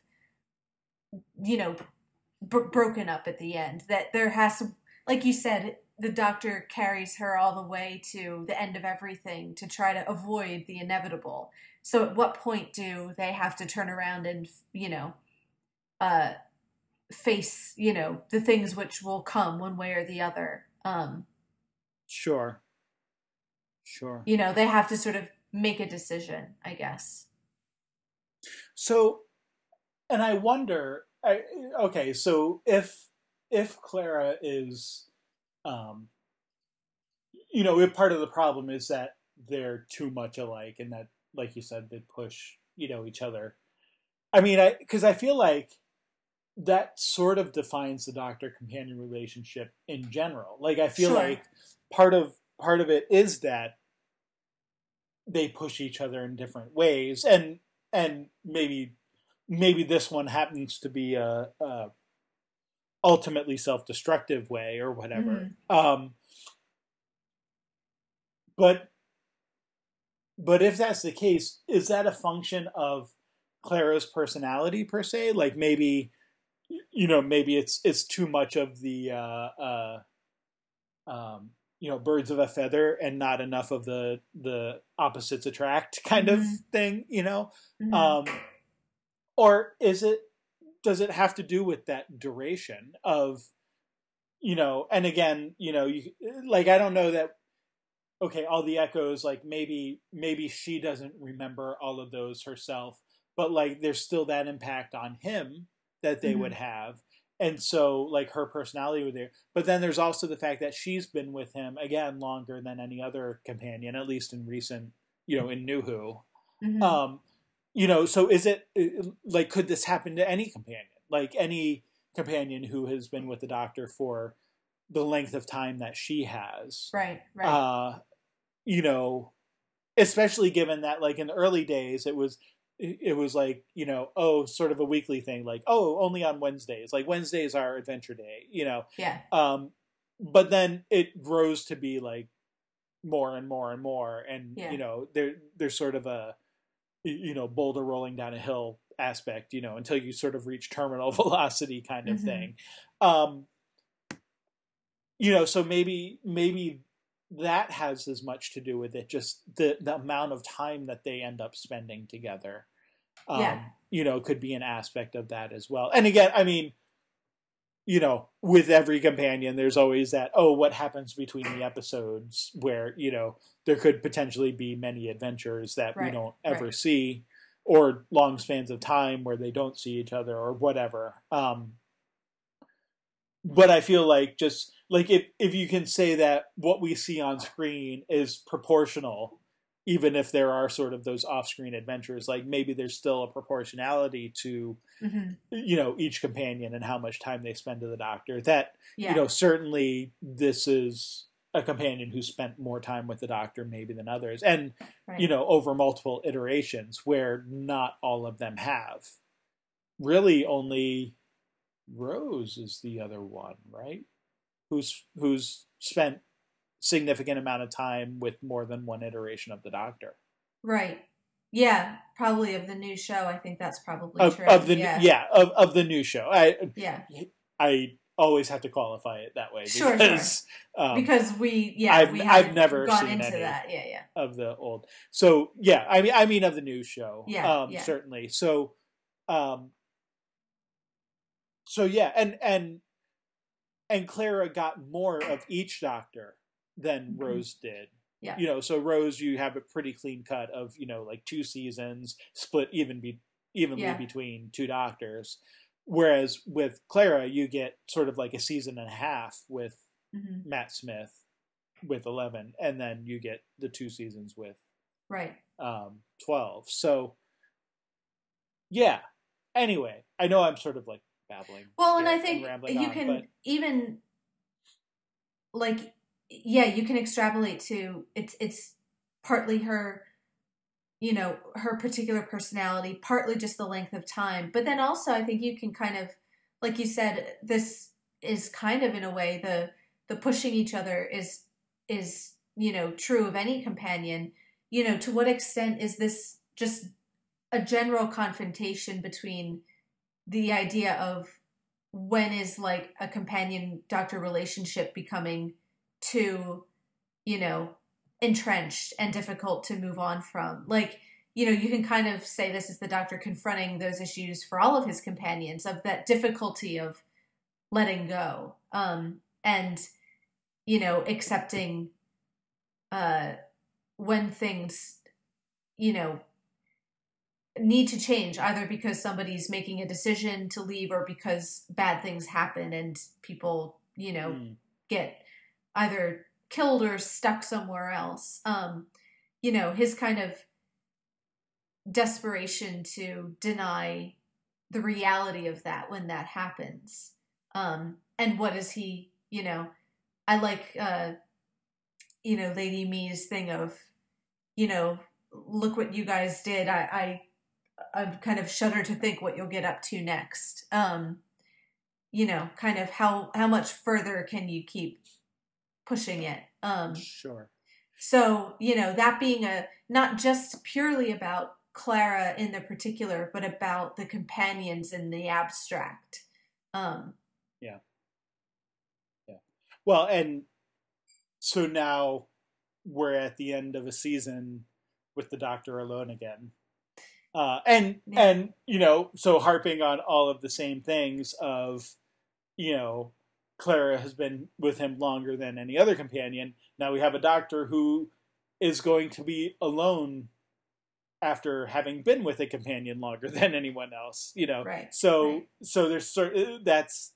you know b- broken up at the end that there has to like you said the doctor carries her all the way to the end of everything to try to avoid the inevitable. So at what point do they have to turn around and you know uh face you know the things which will come one way or the other? Um sure. Sure. you know they have to sort of make a decision i guess. So and I wonder. I, okay, so if if Clara is, um, you know, if part of the problem is that they're too much alike, and that, like you said, they push you know each other. I mean, I because I feel like that sort of defines the doctor companion relationship in general. Like I feel sure. like part of part of it is that they push each other in different ways and and maybe maybe this one happens to be a, a ultimately self-destructive way or whatever. Mm-hmm. Um, but but if that's the case, is that a function of Clara's personality per se? Like maybe you know maybe it's it's too much of the uh, uh, um, you know birds of a feather and not enough of the the opposites attract kind mm-hmm. of thing. You know. Mm-hmm. Um, or is it does it have to do with that duration of you know and again you know you like i don't know that okay all the echoes like maybe maybe she doesn't remember all of those herself but like there's still that impact on him that they mm-hmm. would have and so like her personality would there but then there's also the fact that she's been with him again longer than any other companion at least in recent you know in new who mm-hmm. um you know so is it like could this happen to any companion? Like any companion who has been with the doctor for the length of time that she has. Right right. Uh you know especially given that like in the early days it was it was like you know oh sort of a weekly thing like oh only on wednesdays. Like wednesdays are adventure day you know? Yeah. Um but then it grows to be like more and more and more. And yeah. you know there there's sort of a you know boulder rolling down a hill aspect you know until you sort of reach terminal velocity kind of mm-hmm. thing um you know so maybe maybe that has as much to do with it just the the amount of time that they end up spending together um, Yeah. you know, could be an aspect of that as well. And again, I mean, you know, with every companion, there's always that, oh, what happens between the episodes where, you know, there could potentially be many adventures that we don't ever right. see or long spans of time where they don't see each other or whatever. Um, but I feel like just like if if you can say that what we see on screen is proportional, even if there are sort of those off-screen adventures, like maybe there's still a proportionality to hmm you know each companion and how much time they spend to the doctor. That Yeah. you know certainly this is a companion who spent more time with the doctor maybe than others, and right. you know over multiple iterations where not all of them have. Really, only Rose is the other one, right? Who's who's spent significant amount of time with more than one iteration of the Doctor. Right. Yeah, probably of the new show. I think that's probably Of, true. of the yeah. yeah, of, of the new show. I Yeah. I always have to qualify it that way Sure, sure. because um, Because we, yeah, I've- we I've never gone seen into any. that. Yeah, yeah. of the old. So yeah, I mean I mean of the new show. Yeah, um, yeah. certainly. So um so yeah, and and and Clara got more of each doctor than Mhm. Rose did. Yeah. You know, so Rose you have a pretty clean cut of, you know, like two seasons split even be evenly Yeah. between two doctors. Whereas with Clara you get sort of like a season and a half with hmm Matt Smith with 11 and then you get the two seasons with Right. um, 12. So, yeah. Anyway, I know I'm sort of like babbling. Well, and I think you on, can but- even like yeah, you can extrapolate to it's it's partly her you know, her particular personality, partly just the length of time. But then also I think you can kind of like you said this is kind of in a way the the pushing each other is is you know true of any companion you know to what extent is this just a general confrontation between the idea of when is like a companion doctor relationship becoming too you know entrenched and difficult to move on from like you know you can kind of say this is the doctor confronting those issues for all of his companions of that difficulty of letting go um and you know accepting uh when things you know need to change either because somebody's making a decision to leave or because bad things happen and people you know Mm. get either killed or stuck somewhere else. Um you know his kind of desperation to deny the reality of that when that happens. Um and what is he you know i like uh you know lady me's thing of you know look what you guys did. I i i'm kind of shudder to think what you'll get up to next. Um you know kind of how how much further can you keep pushing it um Sure. so, you know, that being a not just purely about Clara in the particular, but about the companions in the abstract. Um, yeah. Yeah. Well, and so now we're at the end of a season with the Doctor alone again. Uh, and Yeah. and you know, so harping on all of the same things of, you know, Clara has been with him longer than any other companion. Now we have a doctor who is going to be alone after having been with a companion longer than anyone else. You know, Right, so right. so there's sort that's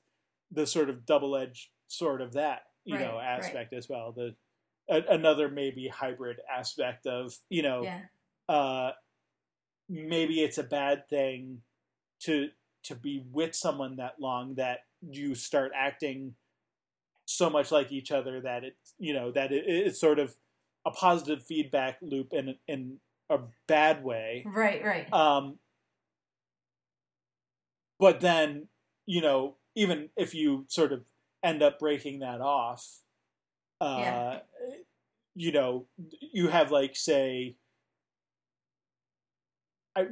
the sort of double edged sort of that you Right, know aspect as well. The a, another maybe hybrid aspect of you know yeah, uh, maybe it's a bad thing to to be with someone that long that you start acting so much like each other that it you know that it, it's sort of a positive feedback loop in in a bad way right, right. um but then you know even if you sort of end up breaking that off uh Yeah. you know you have like say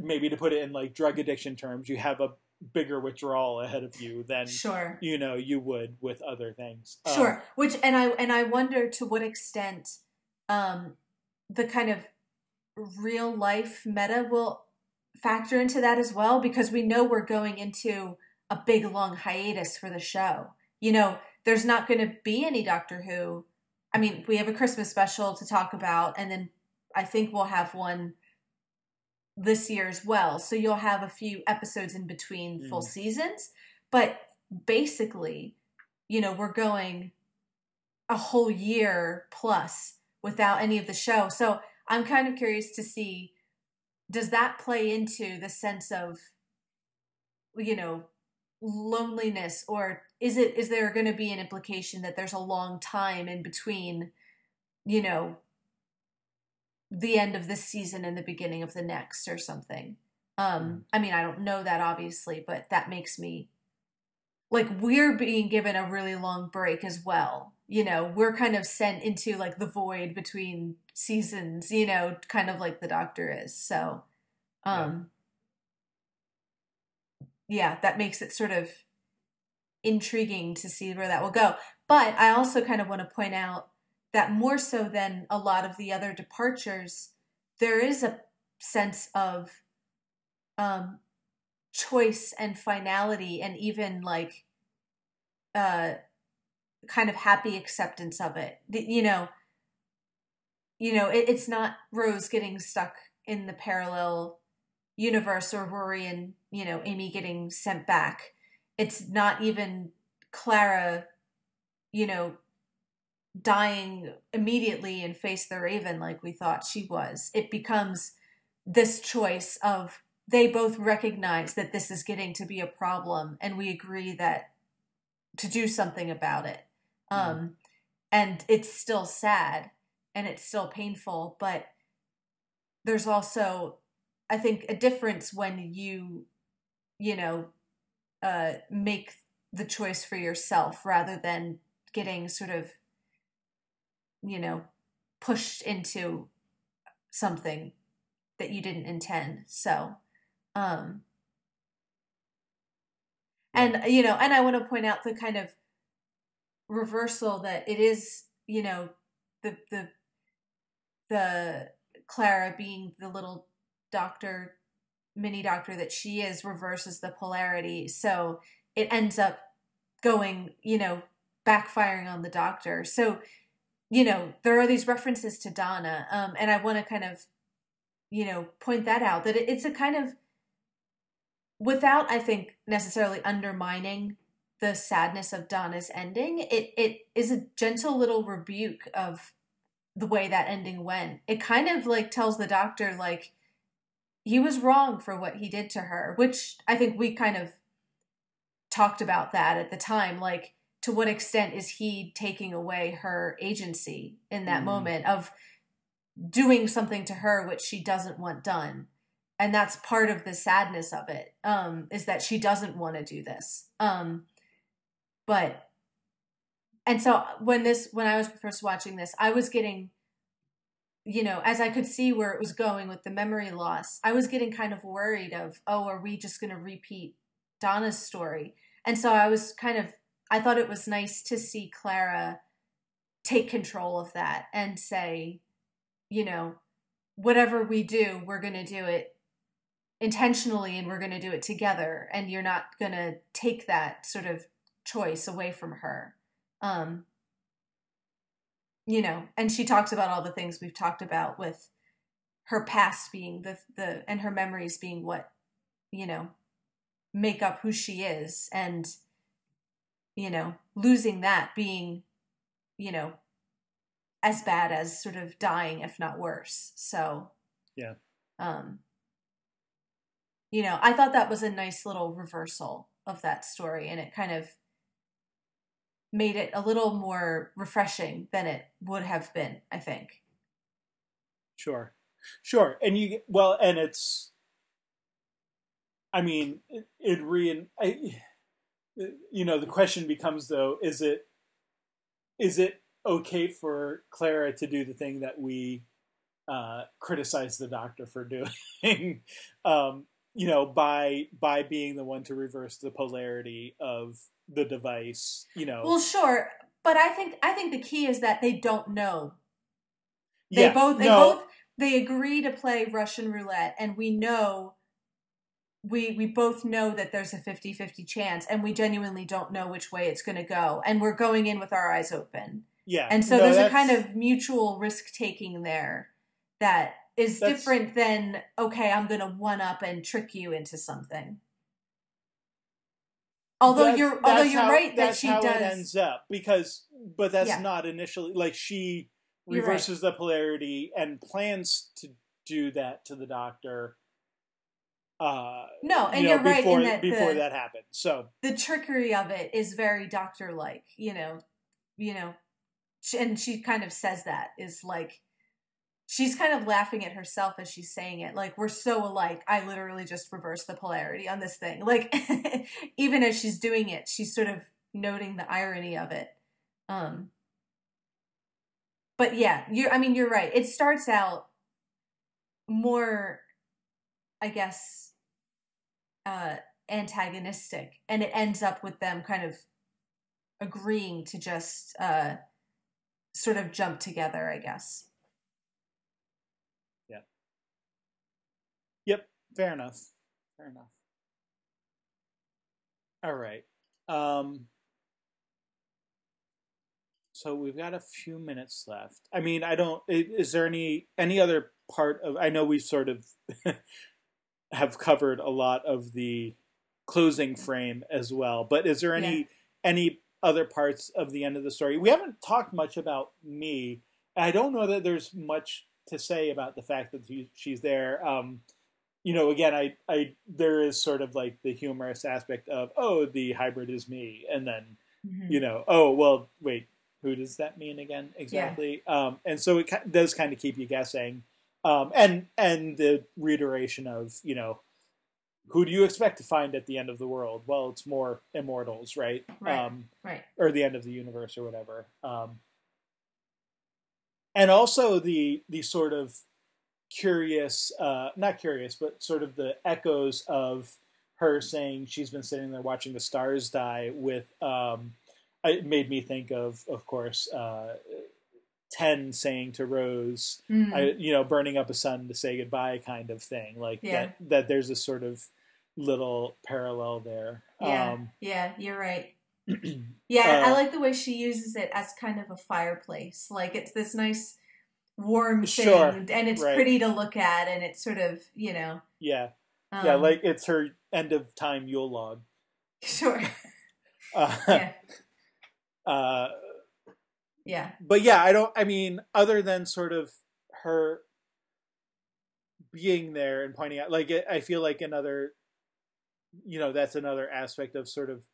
maybe to put it in like drug addiction terms you have a bigger withdrawal ahead of you than sure, you know you would with other things Um, sure. Which, and I and I wonder to what extent um, the kind of real life meta will factor into that as well because we know we're going into a big long hiatus for the show. You know, there's not going to be any Doctor Who. I mean, we have a Christmas special to talk about, and then I think we'll have one this year as well. So you'll have a few episodes in between mm. full seasons. But basically, you know, we're going a whole year plus without any of the show. So I'm kind of curious to see does that play into the sense of you know loneliness or is it is there going to be an implication that there's a long time in between you know the end of this season and the beginning of the next or something. Um mm. i mean i don't know that obviously but that makes me like we're being given a really long break as well. You know we're kind of sent into like the void between seasons you know kind of like the doctor is. So um yeah, yeah that makes it sort of intriguing to see where that will go. But i also kind of want to point out that more so than a lot of the other departures there is a sense of um choice and finality and even like uh kind of happy acceptance of it. You know you know it, it's not rose getting stuck in the parallel universe or rory and you know amy getting sent back. It's not even clara you know dying immediately and face the raven like we thought she was it becomes this choice of they both recognize that this is getting to be a problem and we agree that to do something about it mm-hmm. um and it's still sad and it's still painful but there's also i think a difference when you you know uh make the choice for yourself rather than getting sort of you know pushed into something that you didn't intend so um, and you know, and I want to point out the kind of reversal that it is, you know, the the the Clara being the little doctor, mini doctor that she is, reverses the polarity. So it ends up going, you know, backfiring on the doctor. So, you know, there are these references to Donna, um, and I want to kind of, you know, point that out that it's a kind of without I think necessarily undermining the sadness of Donna's ending, it it is a gentle little rebuke of the way that ending went. It kind of like tells the doctor like he was wrong for what he did to her, which I think we kind of talked about that at the time like to what extent is he taking away her agency in that mm. moment of doing something to her which she doesn't want done and that's part of the sadness of it um is that she doesn't want to do this um but and so when this when i was first watching this i was getting you know as i could see where it was going with the memory loss i was getting kind of worried of oh are we just going to repeat donna's story and so i was kind of i thought it was nice to see clara take control of that and say you know whatever we do we're going to do it intentionally and we're going to do it together and you're not going to take that sort of choice away from her. Um you know and she talks about all the things we've talked about with her past being the the and her memories being what you know make up who she is and you know losing that being you know as bad as sort of dying if not worse so yeah um you know, I thought that was a nice little reversal of that story and it kind of made it a little more refreshing than it would have been, I think. Sure. Sure. And you well and it's I mean, it, it re I, you know, the question becomes though, is it is it okay for Clara to do the thing that we uh, criticize the doctor for doing? um, you know by by being the one to reverse the polarity of the device you know well sure but i think i think the key is that they don't know they yeah, both they no. both they agree to play russian roulette and we know we we both know that there's a 50-50 chance and we genuinely don't know which way it's going to go and we're going in with our eyes open Yeah. and so No, there's a kind of mutual risk taking there that is different than okay i'm going to one up and trick you into something although That's- you're although you're how- right that she how does it ends up because but that's Yeah. not initially like she You're right. reverses the polarity and plans to do that to the doctor uh no and you know, you're right before in that before the, that happened so. the trickery of it is very doctor like you know you know and she kind of says that is like she's kind of laughing at herself as she's saying it like we're so alike i literally just reversed the polarity on this thing like even as she's doing it she's sort of noting the irony of it um. But yeah you're i mean you're right it starts out more i guess uh antagonistic and it ends up with them kind of agreeing to just uh sort of jump together i guess Yeah. Yep, fair enough. Fair enough. All right. Um so we've got a few minutes left. I mean, I don't is there any any other part of I know we sort of have covered a lot of the closing frame as well, but is there any Yeah. any other parts of the end of the story? We haven't talked much about me. I don't know that there's much to say about the fact that she, she's there. Um, you know, again, I, I, there is sort of like the humorous aspect of, oh, the hybrid is me, and then, Mhm. you know, oh, well, wait, who does that mean again exactly? Um, and so it does kind of keep you guessing, um, and and the reiteration of, you know, who do you expect to find at the end of the world? Well, it's more immortals, right? Right. Um, right or the end of the universe or whatever. Um, and also the the sort of curious, uh, not curious, but sort of the echoes of her saying she's been sitting there watching the stars die. With um, it made me think of, of course, uh, Ten saying to Rose, Mhm. I, you know, burning up a sun to say goodbye, kind of thing. Like Yeah. that. That there's a sort of little parallel there. yeah Um, yeah you're right yeah i Uh, like the way she uses it as kind of a fireplace like it's this nice warm thing Sure, and it's right. pretty to look at and it's sort of you know yeah. um, yeah, like it's her end of time Yule log. sure Uh, yeah uh, yeah but yeah, I don't. I mean, other than sort of her being there and pointing out, like it, I feel like another, you know, that's another aspect of sort of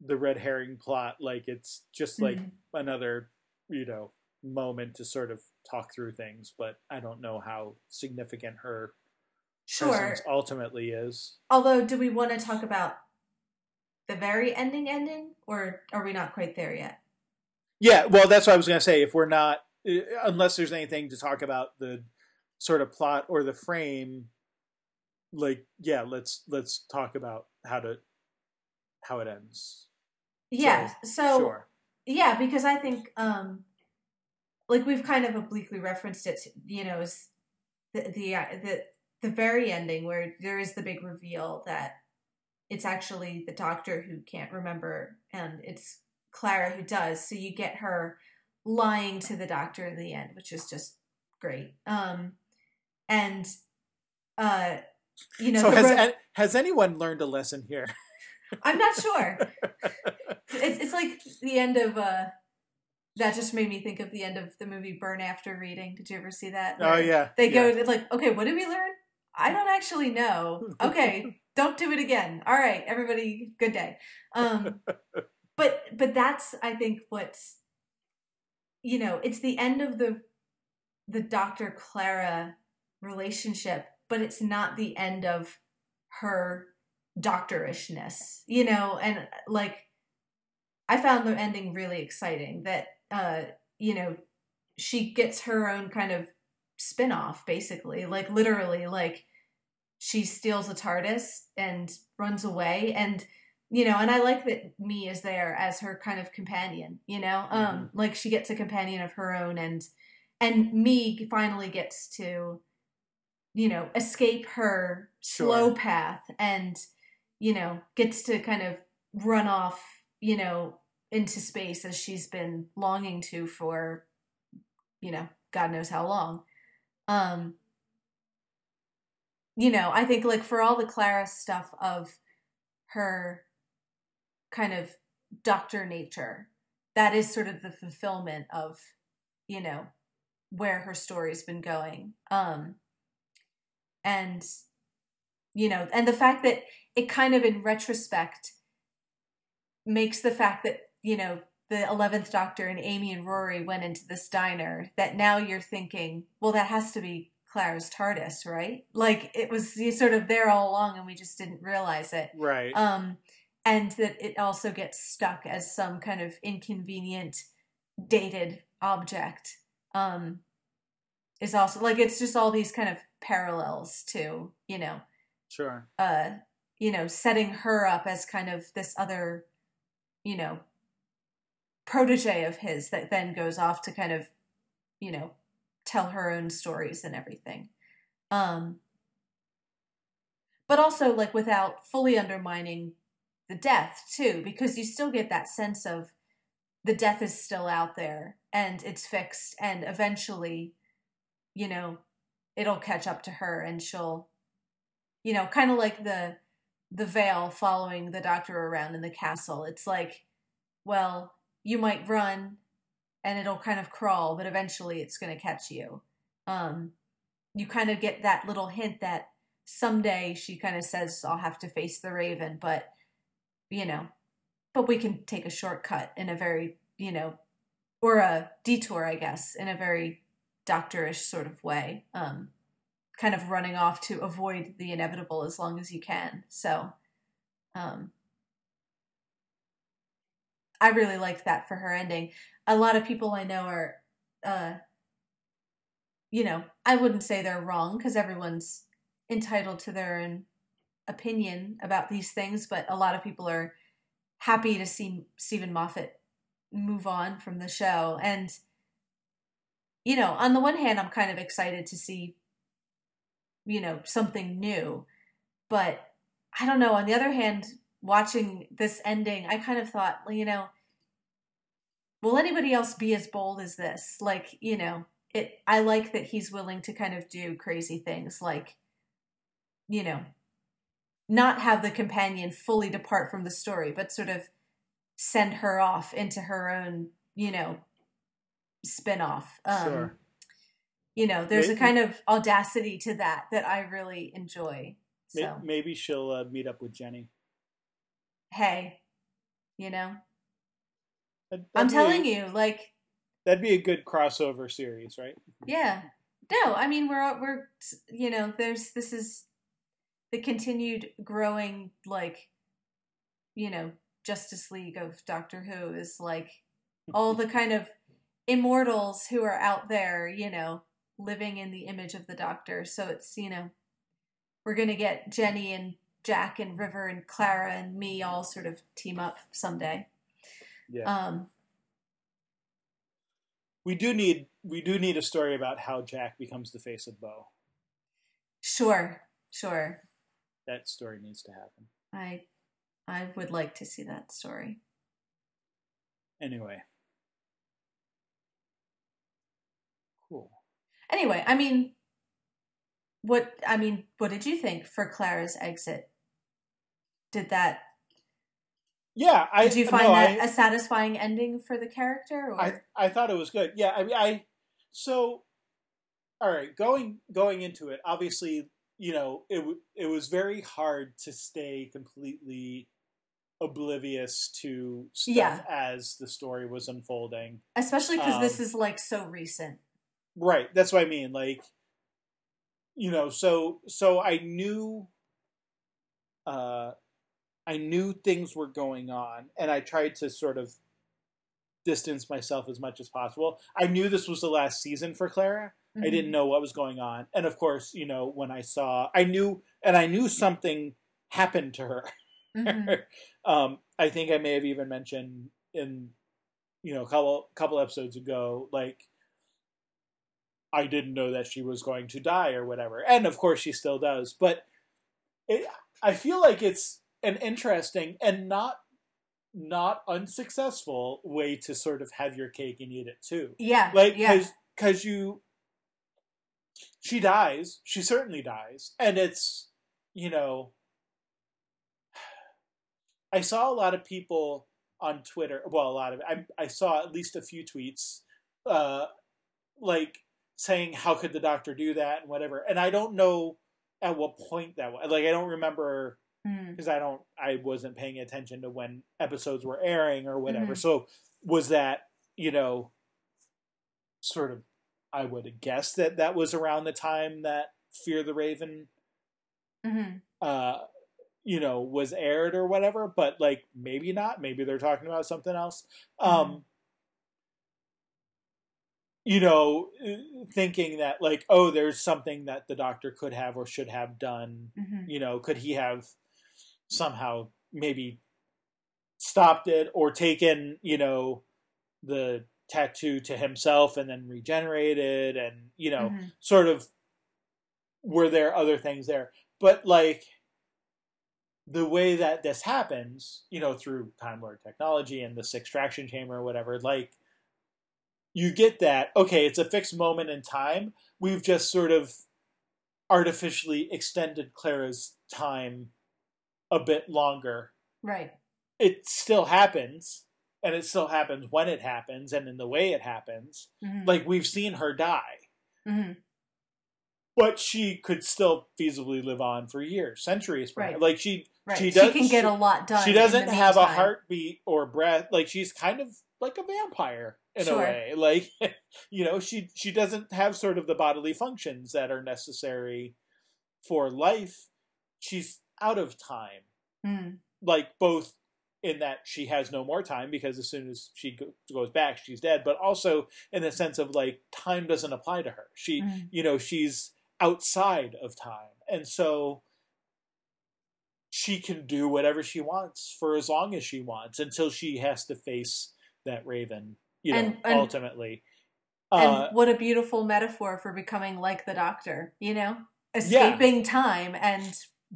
the red herring plot. Like it's just like Mhm. another, you know, moment to sort of talk through things. But I don't know how significant her sure presence ultimately is. although do we want to talk about the very ending ending or are we not quite there yet Yeah, well, that's what I was going to say. If we're not, uh, unless there's anything to talk about the sort of plot or the frame, like, yeah, let's let's talk about how to how it ends. yeah so sure. yeah because i think um like we've kind of obliquely referenced it you know is the the uh, the the very ending where there is the big reveal that it's actually the doctor who can't remember and it's clara who does so you get her lying to the doctor in the end which is just great. Um and uh you know so has ro- has anyone learned a lesson here? i'm not sure. It's, it's like the end of uh that just made me think of the end of the movie burn after reading. Did you ever see that? Oh yeah, they go yeah. they're like okay what did we learn? I don't actually know. Okay don't do it again. All right everybody good day. Um but but that's i think what's you know it's the end of the the dr clara relationship but it's not the end of her doctorishness you know? And like i found the ending really exciting that uh you know she gets her own kind of spin-off basically. Like literally like she steals a tardis and runs away and you know and i like that me is there as her kind of companion you know? Um like she gets a companion of her own and and me finally gets to you know, escape her slow path and, you know, gets to kind of run off, you know, into space as she's been longing to for, you know, God knows how long. Um, you know, I think like for all the Clara stuff of her kind of doctor nature, that is sort of the fulfillment of, you know, where her story's been going. Um and you know, and the fact that it kind of in retrospect makes the fact that, you know, the 11th Doctor and Amy and Rory went into this diner that now you're thinking, well, that has to be Clara's TARDIS, right? Like it was sort of there all along and we just didn't realize it. Right. Um, and that it also gets stuck as some kind of inconvenient, dated object. Um, is also like it's just all these kind of parallels to, you know, sure. Uh, you know, setting her up as kind of this other, you know, protege of his that then goes off to kind of, you know, tell her own stories and everything. Um, but also like without fully undermining the death too, because you still get that sense of the death is still out there and it's fixed and eventually, you know, it'll catch up to her and she'll, you know, kind of like the the veil following the doctor around in the castle. It's like, well, you might run and it'll kind of crawl, but eventually it's going to catch you. Um, you kind of get that little hint that someday she kind of says, I'll have to face the raven, but, you know, but we can take a shortcut in a very, you know, or a detour, I guess, in a very doctorish sort of way. Um, kind of running off to avoid the inevitable as long as you can. So, um, I really liked that for her ending. A lot of people I know are, uh, you know, I wouldn't say they're wrong because everyone's entitled to their own opinion about these things, but a lot of people are happy to see Steven Moffat move on from the show. And, you know, on the one hand, I'm kind of excited to see, you know, something new. But I don't know. On the other hand, watching this ending, I kind of thought, you know, will anybody else be as bold as this? Like, you know, it I like that he's willing to kind of do crazy things like you know, not have the companion fully depart from the story, but sort of send her off into her own, you know, spin-off. Um, sure. You know, there's maybe, a kind of audacity to that that I really enjoy. So maybe she'll uh, meet up with Jenny hey, you know, that'd, I'm telling a, you, like that'd be a good crossover series, right? Yeah. No, I mean we're we're you know there's this is the continued growing like you know Justice League of Doctor Who is like all the kind of immortals who are out there, you know, living in the image of the Doctor. So it's you know we're gonna get Jenny and Jack and River and Clara and me all sort of team up someday. Yeah. Um, we do need we do need a story about how Jack becomes the face of Boe. Sure, sure. That story needs to happen. I I would like to see that story. Anyway. Cool. Anyway, I mean what I mean, what did you think for Clara's exit? did that yeah I, did you find no, that I, a satisfying ending for the character or? i i thought it was good yeah i mean i so all right going going into it obviously you know it it was very hard to stay completely oblivious to stuff yeah. as the story was unfolding especially because um, this is like so recent right that's what i mean like you know so so i knew uh I knew things were going on, and I tried to sort of distance myself as much as possible. I knew this was the last season for Clara. Mm-hmm. I didn't know what was going on, and of course, you know, when I saw, I knew, and I knew something happened to her. Mm-hmm. um, I think I may have even mentioned in, you know, a couple couple episodes ago, like I didn't know that she was going to die or whatever. And of course, she still does. But it, I feel like it's an interesting and not not unsuccessful way to sort of have your cake and eat it too. Yeah. Like yeah. because because you she dies, she certainly dies, and it's you know I saw a lot of people on Twitter. Well, a lot of I I saw at least a few tweets, uh, like saying how could the doctor do that and whatever. And I don't know at what point that was. Like I don't remember Mm. because I don't I wasn't paying attention to when episodes were airing or whatever. Mhm. So was that you know sort of I would guess that that was around the time that Face the Raven hmm uh you know was aired or whatever but like maybe not. Maybe they're talking about something else. Um you know thinking that like oh there's something that the doctor could have or should have done. Hmm you know could he have somehow maybe stopped it or taken you know the tattoo to himself and then regenerated and you know Mhm. sort of were there other things there but like the way that this happens you know through time lord technology and this extraction chamber or whatever like you get that okay it's a fixed moment in time we've just sort of artificially extended clara's time a bit longer Right. it still happens and it still happens when it happens and in the way it happens hmm like we've seen her die hmm but she could still feasibly live on for years centuries. Right. like she Right. She She, does- can get she- a lot done. she doesn't have a heartbeat or breath like she's kind of like a vampire in Sure. a way like you know she she doesn't have sort of the bodily functions that are necessary for life she's out of time Mm. like both in that she has no more time because as soon as she go- goes back she's dead. But also in the sense of like time doesn't apply to her. She Mm. you know she's outside of time. And so she can do whatever she wants for as long as she wants until she has to face that raven you know And- and- ultimately. And uh, what a beautiful metaphor for becoming like the doctor, you know? Escaping time and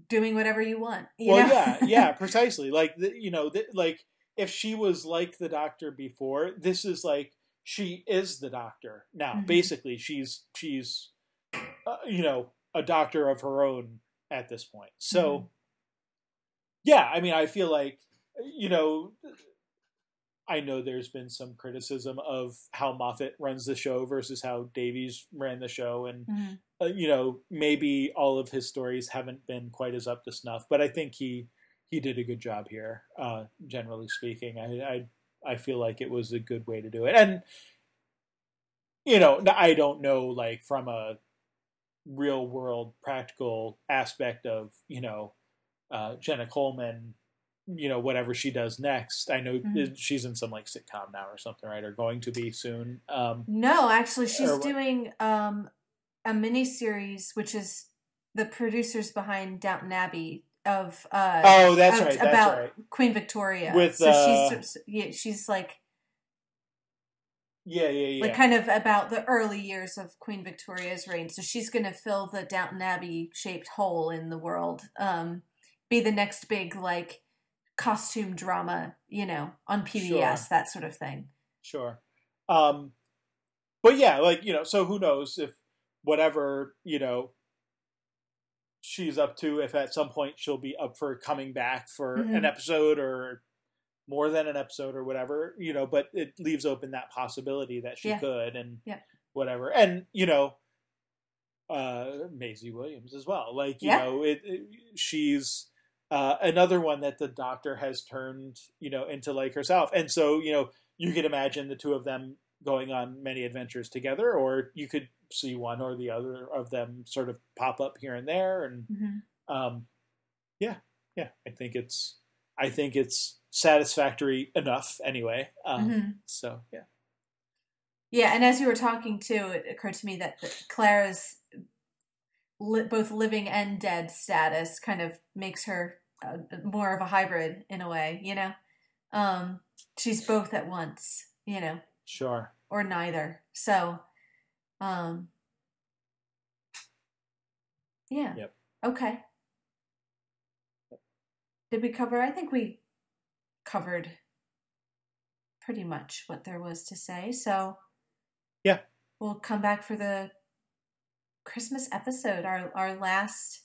doing whatever you want. You well know? yeah yeah precisely like the, you know the, like if she was like the doctor before this is like she is the doctor now Mhm. basically she's she's uh, you know a doctor of her own at this point so Mhm. yeah i mean i feel like you know i know there's been some criticism of how moffat runs the show versus how davies ran the show and Mhm. uh, you know, maybe all of his stories haven't been quite as up to snuff, but I think he he did a good job here. Uh, generally speaking, I, I I feel like it was a good way to do it, and you know, I don't know like from a real world practical aspect of you know uh, Jenna Coleman. You know, whatever she does next. I know Mhm. she's in some like sitcom now or something, right? Or going to be soon. Um, No, actually, she's Or doing um, a mini series, which is the producers behind Downton Abbey of uh, oh, that's of- right. That's about right. Queen Victoria. With, so uh, she's yeah, she's like Yeah, yeah, yeah. like kind of about the early years of Queen Victoria's reign. So she's going to fill the Downton Abbey shaped hole in the world. Um, be the next big like costume drama, you know, on PBS, Sure. that sort of thing. Sure. Um, but yeah, like, you know, so who knows if whatever, you know, she's up to, if at some point she'll be up for coming back for an Mhm. episode or more than an episode or whatever, you know, but it leaves open that possibility that she Yeah. could and Yeah. whatever. And, you know, uh, Maisie Williams as well. Like, you Yeah. know, it, it she's uh, another one that the doctor has turned, you know, into like herself. And so, you know, you could imagine the two of them going on many adventures together, or you could see one or the other of them sort of pop up here and there. And hmm um, yeah, yeah, I think it's, I think it's satisfactory enough anyway. Um, hmm So yeah, Yeah, and as you were talking too, it occurred to me that Clara's li- both living and dead status kind of makes her uh, more of a hybrid in a way, you know? Um, she's both at once, you know, sure. or neither. So, um, Yeah. Yep. Okay. Did we cover? I think we covered pretty much what there was to say. So, Yeah. we'll come back for the Christmas episode, our our last,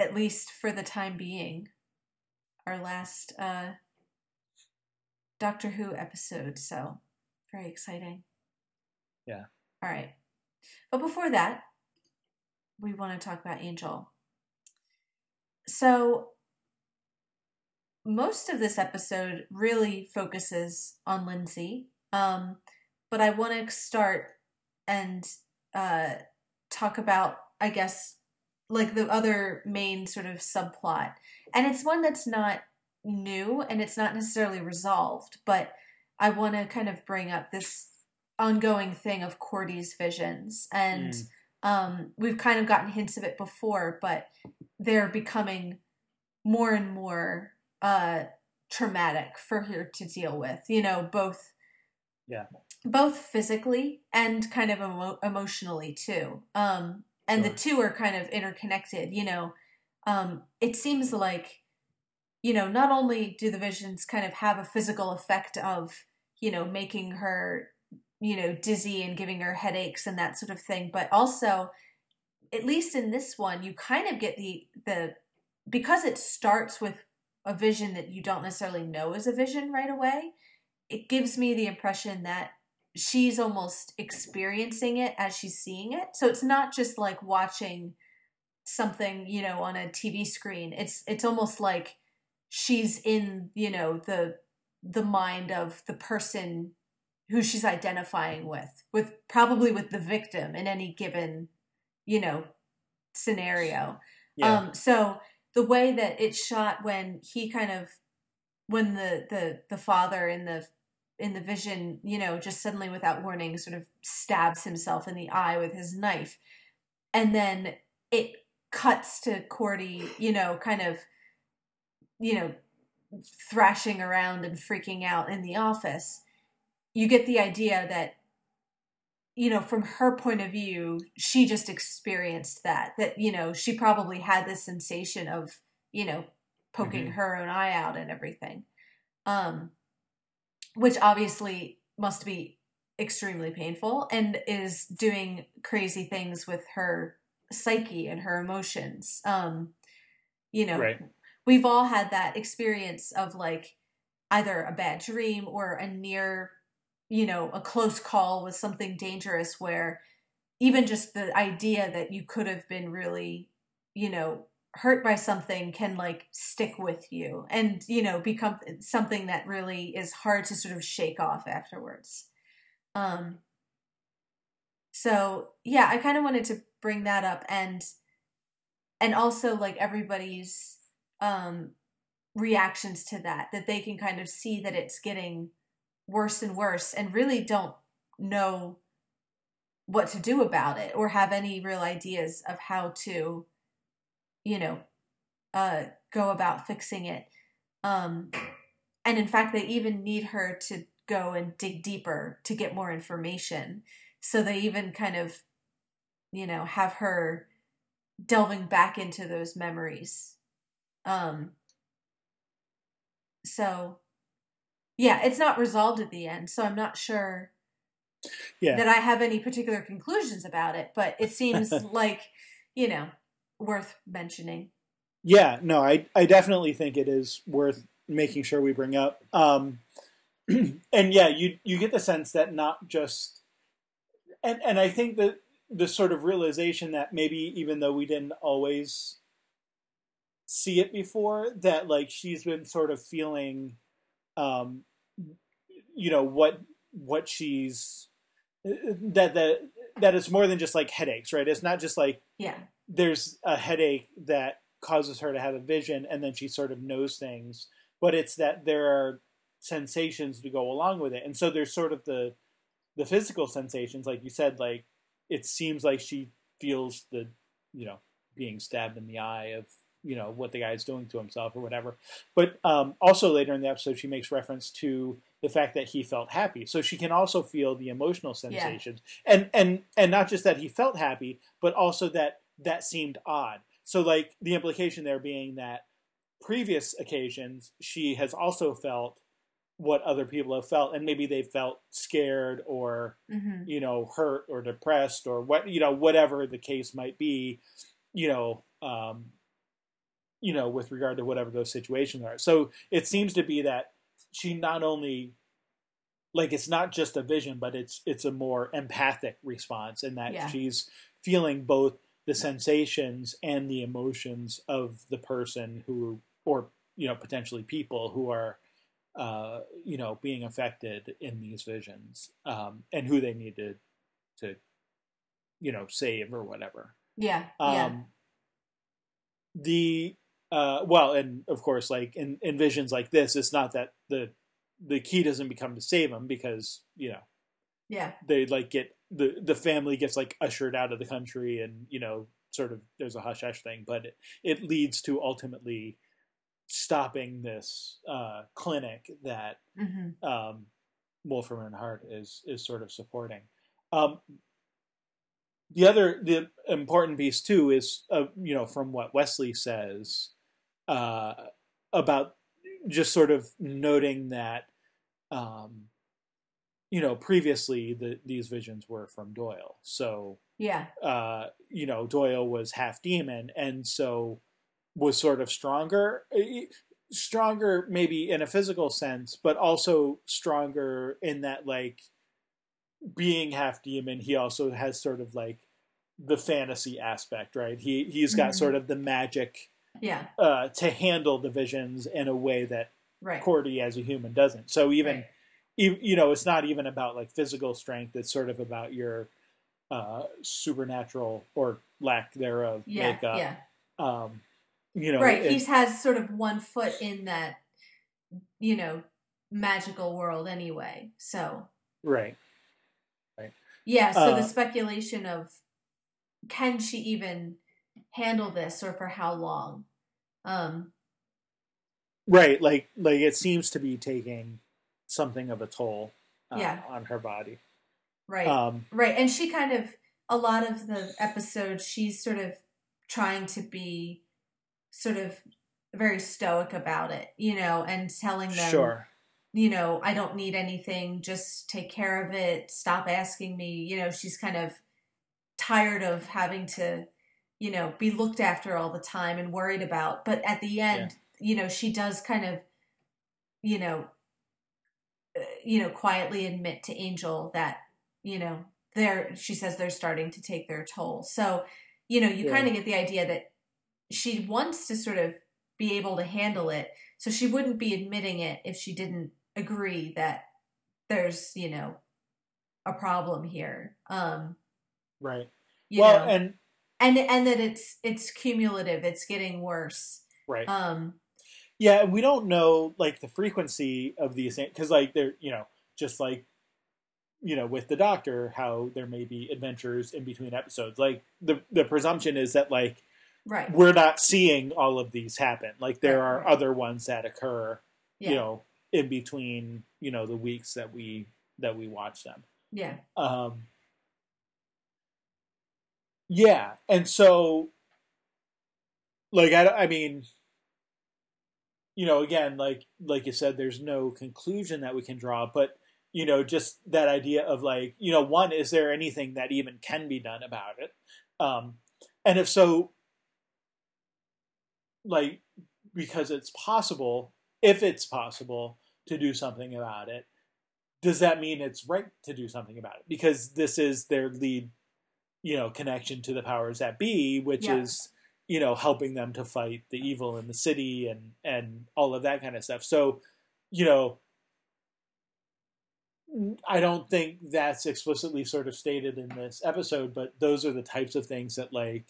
at least for the time being, our last uh, Doctor Who episode. So, very exciting. Yeah. All right. But before that, we want to talk about Angel. So, most of this episode really focuses on Lindsey. Um, but I want to start and uh, talk about, I guess, like the other main sort of subplot. And it's one that's not new and it's not necessarily resolved, but I want to kind of bring up this ongoing thing of Cordy's visions. And Mm. um, we've kind of gotten hints of it before, but they're becoming more and more uh, traumatic for her to deal with. You know, both Yeah. both physically and kind of emo- emotionally too. Um, and the two are kind of interconnected. You know, um, it seems like you know not only do the visions kind of have a physical effect of you know making her you know dizzy and giving her headaches and that sort of thing, but also at least in this one you kind of get the the because it starts with a vision that you don't necessarily know is a vision right away it gives me the impression that she's almost experiencing it as she's seeing it. So it's not just like watching something you know on a tv screen. It's it's almost like she's in you know the the mind of the person who she's identifying with with probably with the victim in any given you know scenario. Yeah. um so the way that it's shot when he kind of when the the the father in the in the vision you know just suddenly without warning sort of stabs himself in the eye with his knife. And then it cuts to cordy you know kind of you know thrashing around and freaking out in the office. You get the idea that you know from her point of view she just experienced that that you know she probably had this sensation of you know poking Mhm. her own eye out and everything. Um which obviously must be extremely painful and is doing crazy things with her psyche and her emotions um you know Right. we've all had that experience of like either a bad dream or a near you know a close call with something dangerous where even just the idea that you could have been really you know hurt by something can like stick with you and you know become something that really is hard to sort of shake off afterwards. Um so yeah i kind of wanted to bring that up and and also like everybody's um reactions to that that they can kind of see that it's getting worse and worse and really don't know what to do about it or have any real ideas of how to you know uh go about fixing it. Um and in fact they even need her to go and dig deeper to get more information. So they even kind of you know have her delving back into those memories. Um so yeah it's not resolved at the end so i'm not sure Yeah. that i have any particular conclusions about it but it seems like you know worth mentioning Yeah, no, I I definitely think it is worth making sure we bring up. Um, and yeah, you you get the sense that not just and and I think that the sort of realization that maybe even though we didn't always see it before, that like she's been sort of feeling, um, you know what what she's that that that it's more than just like headaches, right? It's not just like yeah there's a headache that causes her to have a vision and then she sort of knows things but it's that there are sensations to go along with it. And so there's sort of the the physical sensations like you said like it seems like she feels the you know being stabbed in the eye of you know what the guy is doing to himself or whatever. But um, also later in the episode she makes reference to the fact that he felt happy. So she can also feel the emotional sensations. And and and not just that he felt happy but also that that seemed odd. So like the implication there being that previous occasions she has also felt what other people have felt and maybe they felt scared or hmm you know hurt or depressed or what you know whatever the case might be you know um you know with regard to whatever those situations are so it seems to be that she not only like it's not just a vision but it's it's a more empathic response in that Yeah. she's feeling both the sensations and the emotions of the person who or you know potentially people who are uh, you know being affected in these visions um, and who they need to to you know save or whatever Yeah. um, yeah. the uh, well and of course like in, in visions like this it's not that the the key doesn't become to save them because you know Yeah. they like get the the family gets like ushered out of the country and you know sort of there's a hush hush thing but it, it leads to ultimately stopping this uh, clinic that hmm um, Wolfram and Hart is is sort of supporting. Um, the other the important piece too is uh, you know from what Wesley says uh, about just sort of noting that um, you know previously the, these visions were from Doyle, so Yeah. uh, you know Doyle was half demon and so was sort of stronger stronger maybe in a physical sense but also stronger in that like being half demon he also has sort of like the fantasy aspect right he he's got Mhm. sort of the magic Yeah. uh, to handle the visions in a way that Right. Cordy as a human doesn't so even Right. You, you know it's not even about like physical strength it's sort of about your uh supernatural or lack thereof Yeah. makeup Yeah. um you know right. it- He has sort of one foot in that, you know, magical world anyway. So right right. yeah. So the Uh, speculation of can she even handle this, or for how long? Um. right like like it seems to be taking something of a toll uh, Yeah. on her body Right. um Right. And she kind of, a lot of the episodes, she's sort of trying to be sort of very stoic about it, you know, and telling them, sure you know, I don't need anything, just take care of it, stop asking me. You know, she's kind of tired of having to, you know, be looked after all the time and worried about. But at the end, you know, she does kind of, you know, you know, quietly admit to Angel that, you know, they're, she says they're starting to take their toll. So, you know, you Yeah. kind of get the idea that she wants to sort of be able to handle it. So she wouldn't be admitting it if she didn't agree that there's, you know, a problem here. Um, right well know, and and and that it's it's cumulative. It's getting worse. right Um, yeah and we don't know like the frequency of these because like they're you know just like you know with the doctor how there may be adventures in between episodes like the the presumption is that like right. we're not seeing all of these happen like there Right, are right. other ones that occur Yeah. you know in between you know the weeks that we that we watch them yeah. um yeah and so like i i mean you know again like like you said there's no conclusion that we can draw but you know just that idea of like you know one is there anything that even can be done about it um and if so like because it's possible if it's possible to do something about it does that mean it's right to do something about it because this is their lead you know connection to the powers that be which Yeah. is you know helping them to fight the evil in the city and and all of that kind of stuff so you know I don't think that's explicitly sort of stated in this episode, but those are the types of things that like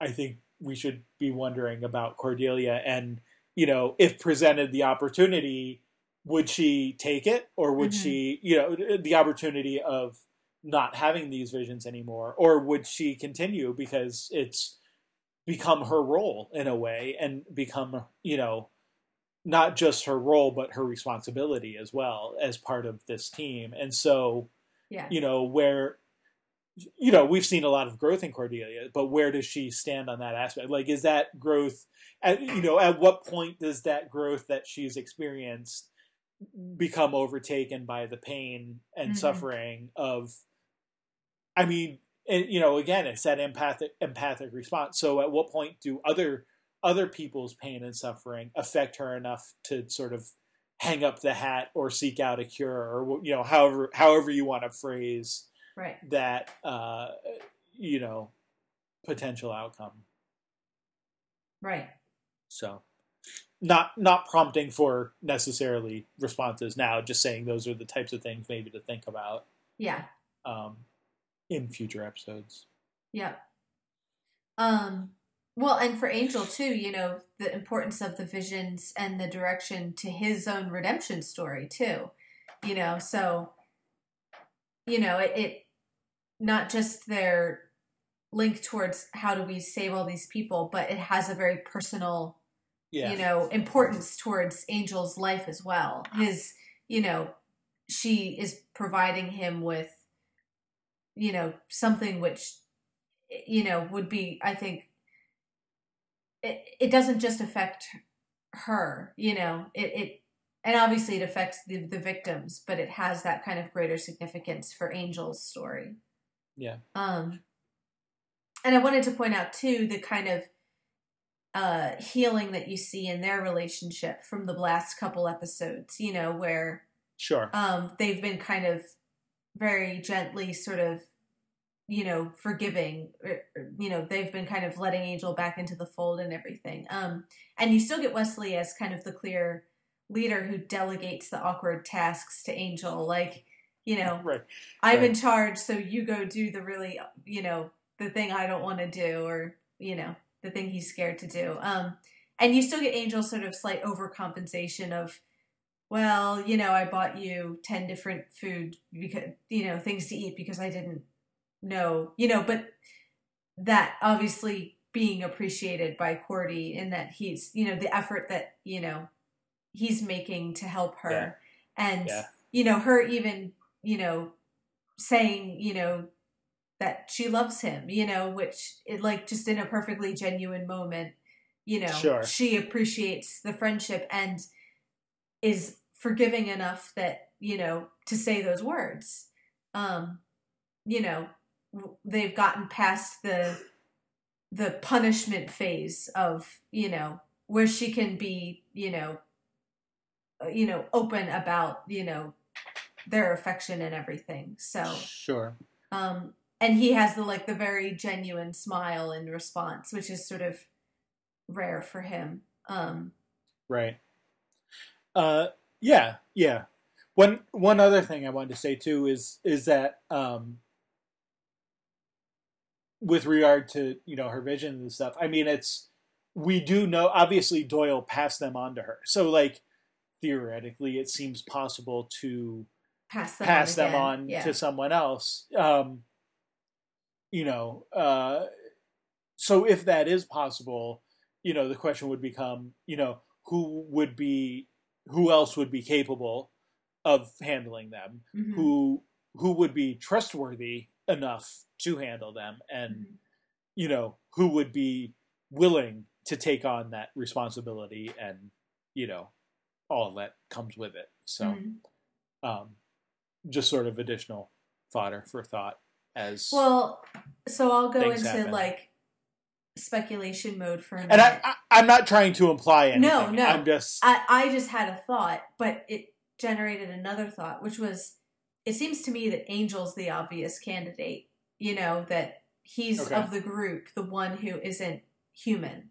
I think we should be wondering about Cordelia and you know if presented the opportunity would she take it or would Mhm. she you know the opportunity of not having these visions anymore or would she continue because it's become her role in a way and become you know not just her role but her responsibility as well as part of this team and so Yeah. you know where you know, we've seen a lot of growth in Cordelia, but where does she stand on that aspect? Like, is that growth? At, you know, at what point does that growth that she's experienced become overtaken by the pain and Mhm. suffering of? I mean, and, you know, again, it's that empathic empathic response. So, at what point do other other people's pain and suffering affect her enough to sort of hang up the hat or seek out a cure, or you know, however however you want to phrase Right. that uh, you know potential outcome. Right. So, not not prompting for necessarily responses now, just saying those are the types of things maybe to think about Yeah. um, in future episodes. Yeah. Um well, and for Angel too, you know, the importance of the visions and the direction to his own redemption story too. You know, so you know, it, it not just their link towards how do we save all these people, but it has a very personal, Yeah, you know, importance towards Angel's life as well. His, you know, she is providing him with, you know, something which, you know, would be, I think, it, it doesn't just affect her, you know, it, it, and obviously it affects the, the victims, but it has that kind of greater significance for Angel's story. yeah, Um, and I wanted to point out too the kind of uh, healing that you see in their relationship from the last couple episodes. You know, where sure. um, they've been kind of very gently, sort of, you know, forgiving. or- or, You know, they've been kind of letting Angel back into the fold and everything. Um, and you still get Wesley as kind of the clear leader who delegates the awkward tasks to Angel, like. You know, right. I'm Right. in charge, so you go do the really, you know, the thing I don't want to do, or you know, the thing he's scared to do. Um, and you still get Angel's sort of slight overcompensation of, well, you know, I bought you ten different food because you know things to eat because I didn't know, you know, but that obviously being appreciated by Cordy in that he's, you know, the effort that you know he's making to help her, Yeah. and Yeah. you know her even you know saying you know that she loves him you know which it like just in a perfectly genuine moment you know Sure. she appreciates the friendship and is forgiving enough that you know to say those words um you know they've gotten past the the punishment phase of you know where she can be you know uh, you know open about you know their affection and everything so Sure. um and he has the like the very genuine smile in response which is sort of rare for him um Right. Uh, yeah, yeah. One one other thing I wanted to say too is is that um, with regard to you know her vision and stuff. I mean, it's we do know obviously Doyle passed them on to her, so like theoretically, it seems possible to pass them pass on them on yeah. to someone else. Um, you know, uh, so if that is possible, you know, the question would become, you know, who would be, who else would be capable of handling them? Mhm. Who who would be trustworthy enough to handle them, and Mhm. you know, who would be willing to take on that responsibility and you know all that comes with it. So Mhm. um, just sort of additional fodder for thought as well so i'll go into happen. like speculation mode for a minute and I, I i'm not trying to imply anything No, no. i'm just I, I just had a thought, but it generated another thought, which was it seems to me that Angel's the obvious candidate. You know, that he's Okay. of the group, the one who isn't human.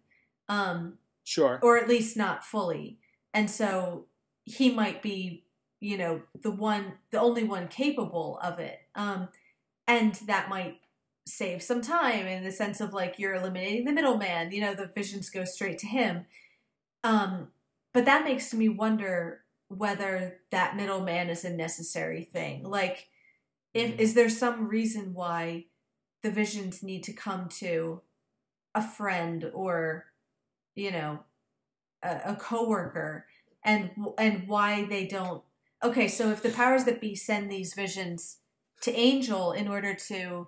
Um, sure or at least not fully. And so he might be, you know, the one the only one capable of it. Um and that might save some time in the sense of like you're eliminating the middleman, you know, the visions go straight to him. Um but that makes me wonder whether that middleman is a necessary thing. Like if Mhm. is there some reason why the visions need to come to a friend or you know a, a coworker and and why they don't okay so if the powers that be send these visions to angel in order to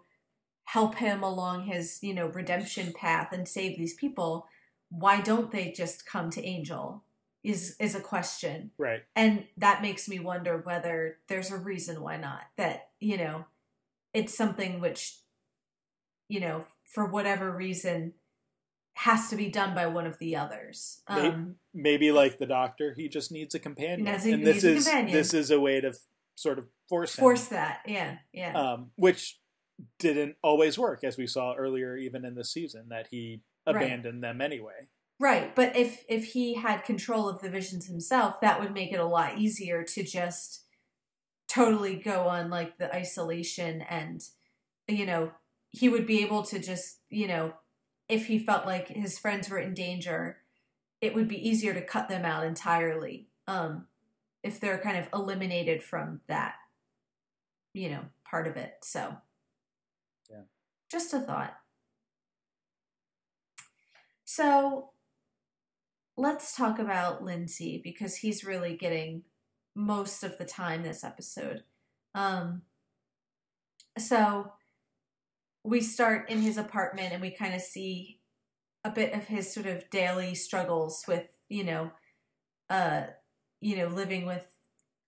help him along his, you know, redemption path and save these people, why don't they just come to Angel? Is is a question. Right. And that makes me wonder whether there's a reason why not. That, you know, it's something which, you know, for whatever reason has to be done by one of the others. Maybe, Um, maybe like the doctor, he just needs a companion, and this is companion. this is a way to f- sort of force him, force that. Yeah, yeah. um, which didn't always work, as we saw earlier, even in this season, that he Right. abandoned them anyway. Right, but if if he had control of the visions himself, that would make it a lot easier to just totally go on like the isolation and you know, he would be able to just, you know, if he felt like his friends were in danger, it would be easier to cut them out entirely. Um if they're kind of eliminated from that, you know, part of it. So. Just a thought. So let's talk about Lindsey because he's really getting most of the time this episode. Um, so we start in his apartment and we kind of see a bit of his sort of daily struggles with, you know, uh, you know, living with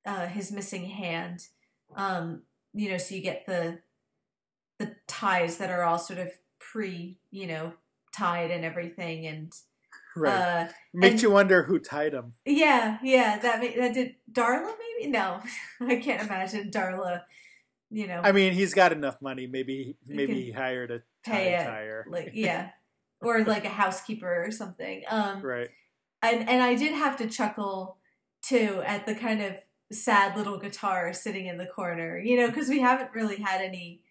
uh, his missing hand. Um, you know, so you get the the ties that are all sort of pre, you know, tied and everything, and Right. uh, Makes and- you wonder who tied them. yeah, yeah, that that did Darla maybe no, I can't imagine Darla. You know, I mean, he's got enough money. Maybe maybe he hired a tie it, tire. like yeah, or like a housekeeper or something. Um, Right. and and I did have to chuckle too at the kind of sad little guitar sitting in the corner, you know, because we haven't really had any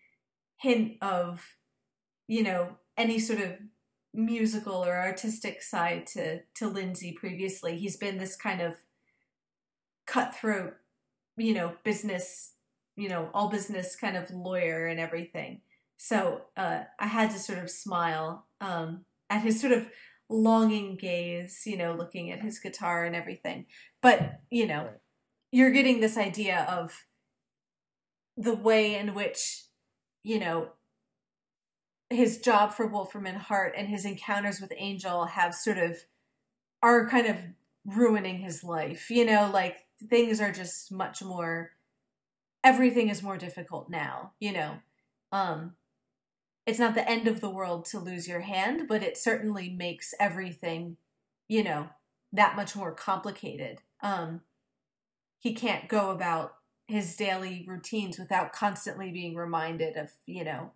hint of, you know, any sort of musical or artistic side to to Lindsey previously. He's been this kind of cutthroat, you know, business, you know, all business kind of lawyer and everything. So uh, I had to sort of smile um, at his sort of longing gaze, you know, looking at his guitar and everything. But, you know, you're getting this idea of the way in which, you know, his job for Wolfram and Hart and his encounters with Angel have sort of are kind of ruining his life. You know, like things are just much more everything is more difficult now, you know. Um it's not the end of the world to lose your hand, but it certainly makes everything, you know, that much more complicated. Um, he can't go about his daily routines without constantly being reminded of, you know,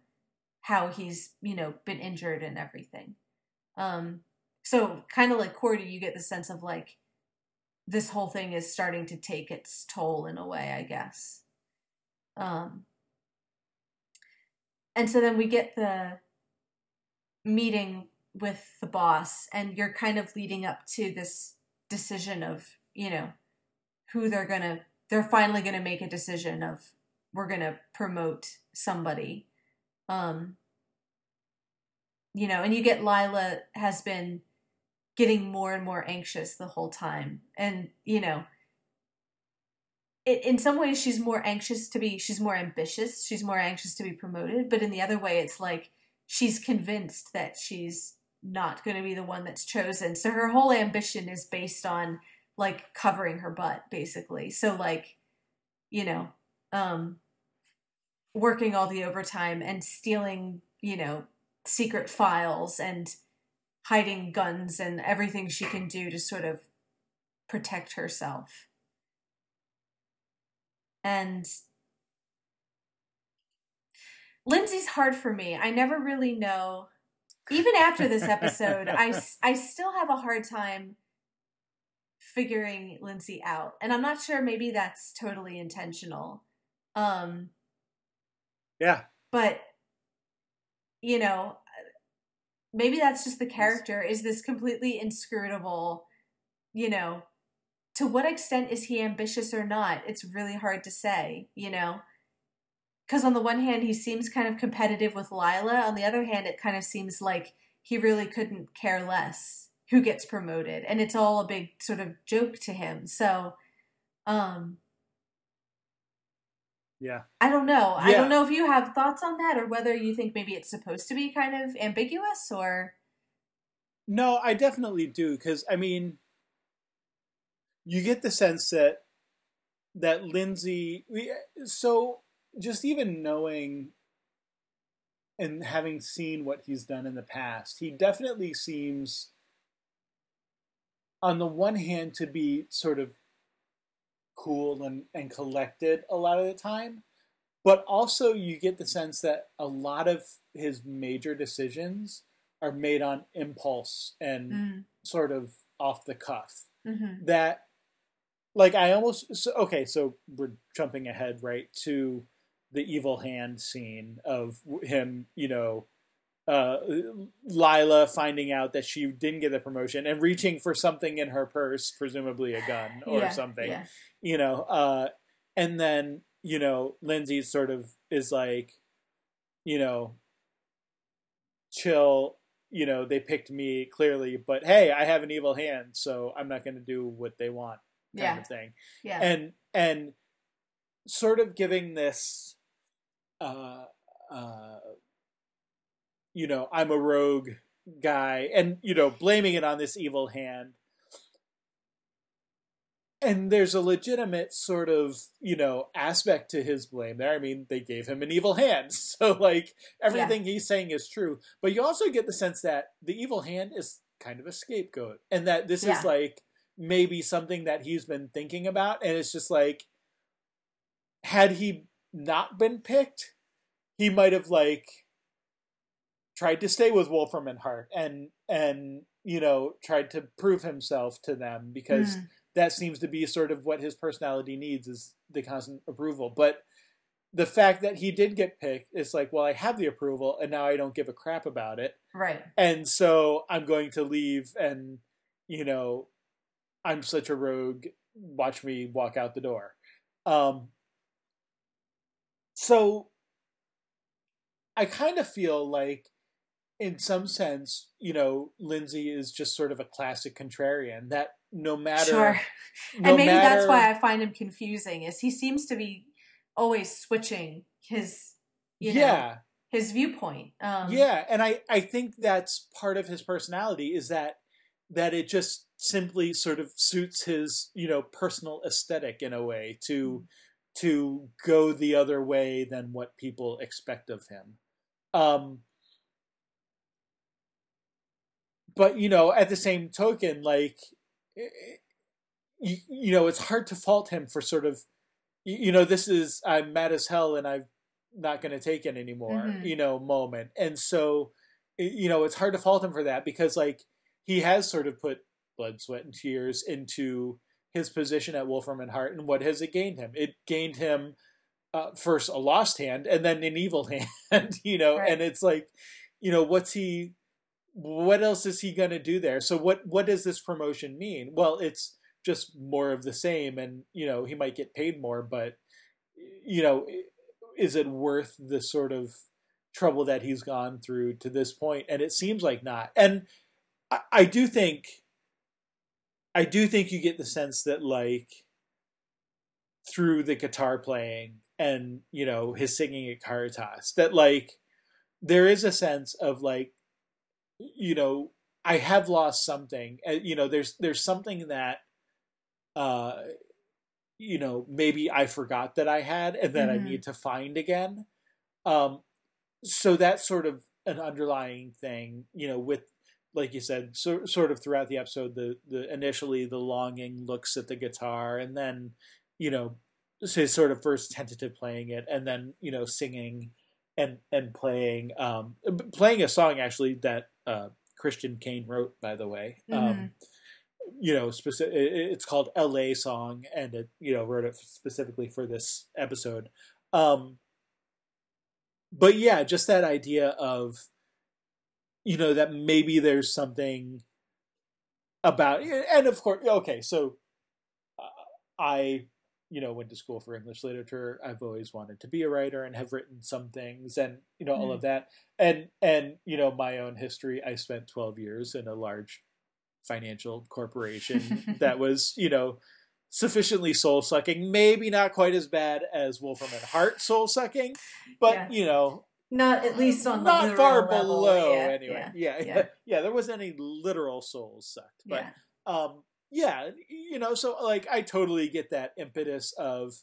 how he's, you know, been injured and everything. Um, so kind of like Cordy, you get the sense of like this whole thing is starting to take its toll in a way, I guess. Um, and so then we get the meeting with the boss, and you're kind of leading up to this decision of, you know, who they're gonna, they're finally gonna make a decision of we're gonna promote somebody. Um, you know, and you get Lilah has been getting more and more anxious the whole time. And, you know, it, in some ways she's more anxious to be she's more ambitious she's more anxious to be promoted but in the other way it's like she's convinced that she's not going to be the one that's chosen so her whole ambition is based on like covering her butt basically so like you know um working all the overtime and stealing you know secret files and hiding guns and everything she can do to sort of protect herself and Lindsey's hard for me. I never really know. Even after this episode, I, I still have a hard time figuring Lindsey out. And I'm not sure maybe that's totally intentional. Um, Yeah. but you know, maybe that's just the character is this completely inscrutable, you know, to what extent is he ambitious or not? It's really hard to say, you know. Because on the one hand, he seems kind of competitive with Lilah. On the other hand, it kind of seems like he really couldn't care less who gets promoted, and it's all a big sort of joke to him. So, um, Yeah. I don't know. I don't know if you have thoughts on that or whether you think maybe it's supposed to be kind of ambiguous or No, I definitely do because I mean, you get the sense that that Lindsey. we- So just even knowing and having seen what he's done in the past, he definitely seems, on the one hand, to be sort of cool and, and collected a lot of the time. But also, you get the sense that a lot of his major decisions are made on impulse and Mm, sort of off the cuff. mhm. That, like, I almost so, okay. So we're jumping ahead right to the evil hand scene of him, you know, uh, Lilah finding out that she didn't get the promotion and reaching for something in her purse, presumably a gun or Yeah, something yeah. you know uh and then you know lindsey sort of is like you know chill you know they picked me clearly but hey i have an evil hand so i'm not going to do what they want kind Yeah. of thing Yeah. and and sort of giving this uh uh you know i'm a rogue guy and you know blaming it on this evil hand. And there's a legitimate sort of you know aspect to his blame there. I mean they gave him an evil hand. So like everything he's saying is true. But you also get the sense that the evil hand is kind of a scapegoat and that this Yeah. is like maybe something that he's been thinking about. And it's just like had he not been picked he might have like tried to stay with wolfram and hart and and you know tried to prove himself to them because Mm, that seems to be sort of what his personality needs is the constant approval. But the fact that he did get picked, is like, well, I have the approval and now I don't give a crap about it. right. And so I'm going to leave and, you know, I'm such a rogue. Watch me walk out the door. Um, so I kind of feel like, in some sense, you know, Lindsey is just sort of a classic contrarian that no matter. Sure. no and maybe matter- that's why I find him confusing is he seems to be always switching his you know yeah. his viewpoint. Um yeah and i i think that's part of his personality is that that it just simply sort of suits his you know personal aesthetic in a way to to go the other way than what people expect of him um but you know at the same token like you, you know it's hard to fault him for sort of you know this is i'm mad as hell and i'm not going to take it anymore Mhm. you know moment and so you know it's hard to fault him for that because like he has sort of put blood sweat and tears into his position at wolfram and hart and what has it gained him it gained him uh, first a lost hand and then an evil hand you know Right. and it's like you know what's he what else is he going to do there? So what what does this promotion mean? Well it's just more of the same and you know he might get paid more but you know is it worth the sort of trouble that he's gone through to this point? And it seems like not. And i, I do think i do think you get the sense that like through the guitar playing and you know his singing at caritas that like there is a sense of like you know i have lost something you know there's there's something that uh you know maybe i forgot that i had and that i Mhm. need to find again um so that's sort of an underlying thing you know with like you said so, sort of throughout the episode the the initially the longing looks at the guitar and then you know his sort of first tentative playing it and then you know singing and and playing um playing a song actually that uh christian kane wrote by the way. Um you know specific it's called la song and it you know wrote it specifically for this episode. Um but yeah just that idea of you know that maybe there's something about and of course okay so uh, i you know went to school for english literature i've always wanted to be a writer and have written some things and you know all of that and and you know my own history i spent 12 years in a large financial corporation that was you know sufficiently soul sucking. Maybe not quite as bad as Wolfram and Hart soul sucking, but Yeah. you know, Not at least on not far level. below yeah, anyway. Yeah, yeah, yeah. yeah, There wasn't any literal souls sucked, but yeah. um, yeah, you know, so like I totally get that impetus of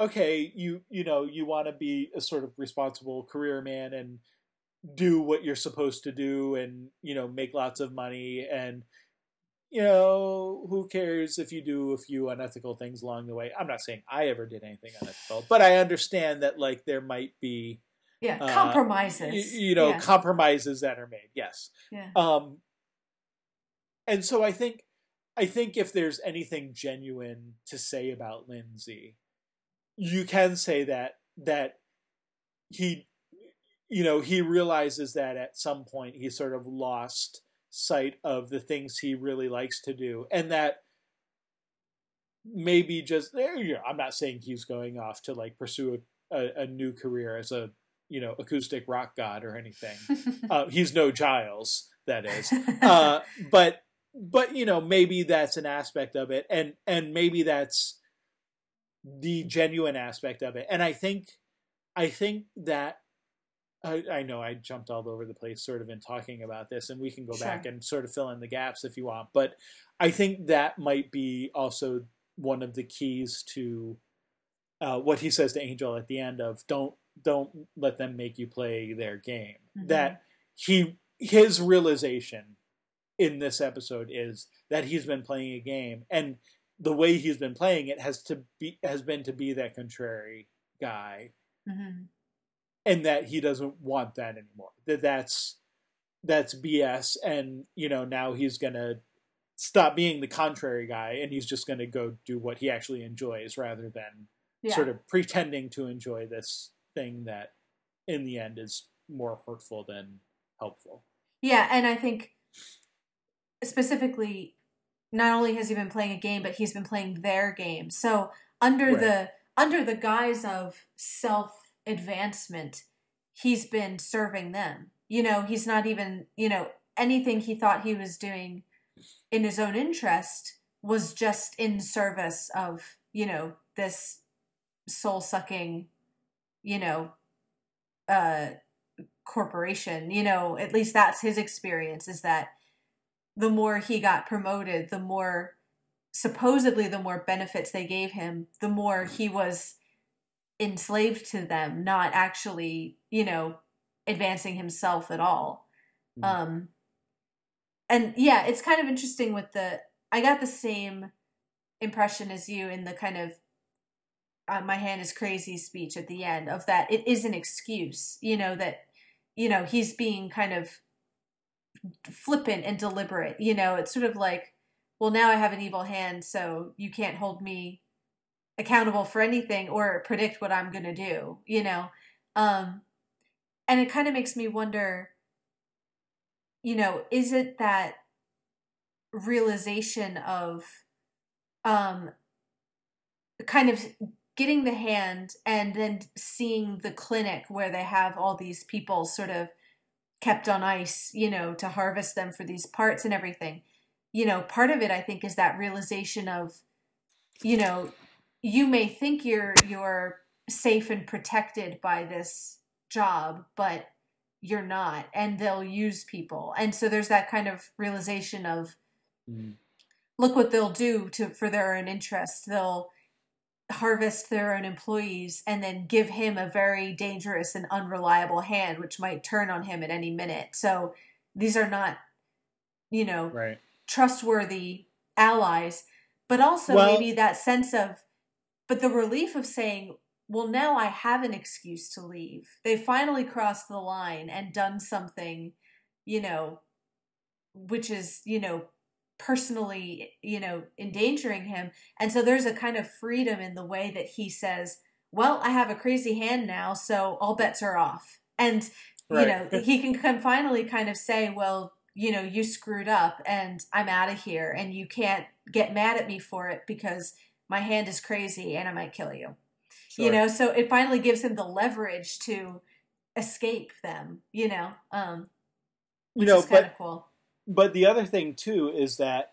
okay, you you know, you want to be a sort of responsible career man and do what you're supposed to do and you know make lots of money and you know who cares if you do a few unethical things along the way i'm not saying i ever did anything unethical but i understand that like there might be Yeah, Uh, compromises. y- you know yeah. compromises that are made yes yeah. um and so i think i think if there's anything genuine to say about lindsey you can say that that he you know he realizes that at some point he sort of lost sight of the things he really likes to do and that maybe just there you know, i'm not saying he's going off to like pursue a, a, a new career as a you know acoustic rock god or anything. Uh, he's no giles that is. Uh, but but you know maybe that's an aspect of it and and maybe that's the genuine aspect of it and i think i think that I, I know I jumped all over the place sort of in talking about this, and we can go Sure. back and sort of fill in the gaps if you want. But I think that might be also one of the keys to uh, what he says to Angel at the end of don't don't let them make you play their game. Mhm. That he his realization in this episode is that he's been playing a game, and the way he's been playing it has to be has been to be that contrary guy Mhm. and that he doesn't want that anymore. That that's that's BS, and you know now he's gonna stop being the contrary guy, and he's just gonna go do what he actually enjoys rather than Yeah. sort of pretending to enjoy this thing that in the end is more hurtful than helpful. Yeah, and I think specifically, not only has he been playing a game, but he's been playing their game. So under Right. the under the guise of self advancement, he's been serving them. You know, he's not even you know anything he thought he was doing in his own interest was just in service of you know this soul sucking, you know, uh corporation you know at least that's his experience is that the more he got promoted the more supposedly the more benefits they gave him the more he was enslaved to them not actually you know advancing himself at all Mm. um and yeah it's kind of interesting with the i got the same impression as you in the kind of uh, my hand is crazy speech at the end of that it is an excuse you know that you know he's being kind of flippant and deliberate you know it's sort of like well now i have an evil hand so you can't hold me accountable for anything or predict what i'm going to do you know? Um and it kind of makes me wonder you know is it that realization of um kind of getting the hand and then seeing the clinic where they have all these people sort of kept on ice, you know, to harvest them for these parts and everything. You know, part of it I think is that realization of you know, you may think you're you're safe and protected by this job, but you're not and they'll use people. And so there's that kind of realization of Mm. look what they'll do to for their own interest. They'll harvest their own employees and then give him a very dangerous and unreliable hand, which might turn on him at any minute. So these are not, you know, Right. trustworthy allies, but also Well- maybe that sense of, but the relief of saying, well, now I have an excuse to leave. They finally crossed the line and done something, you know, which is, you know, personally, you know, endangering him. And so there's a kind of freedom in the way that he says, well, I have a crazy hand now, so all bets are off. And, you know, he can come finally kind of say, well, you know, you screwed up and I'm out of here and you can't get mad at me for it because my hand is crazy and I might kill you. You know, so it finally gives him the leverage to escape them, you know. Um you which know, is kind but of cool. But the other thing too is that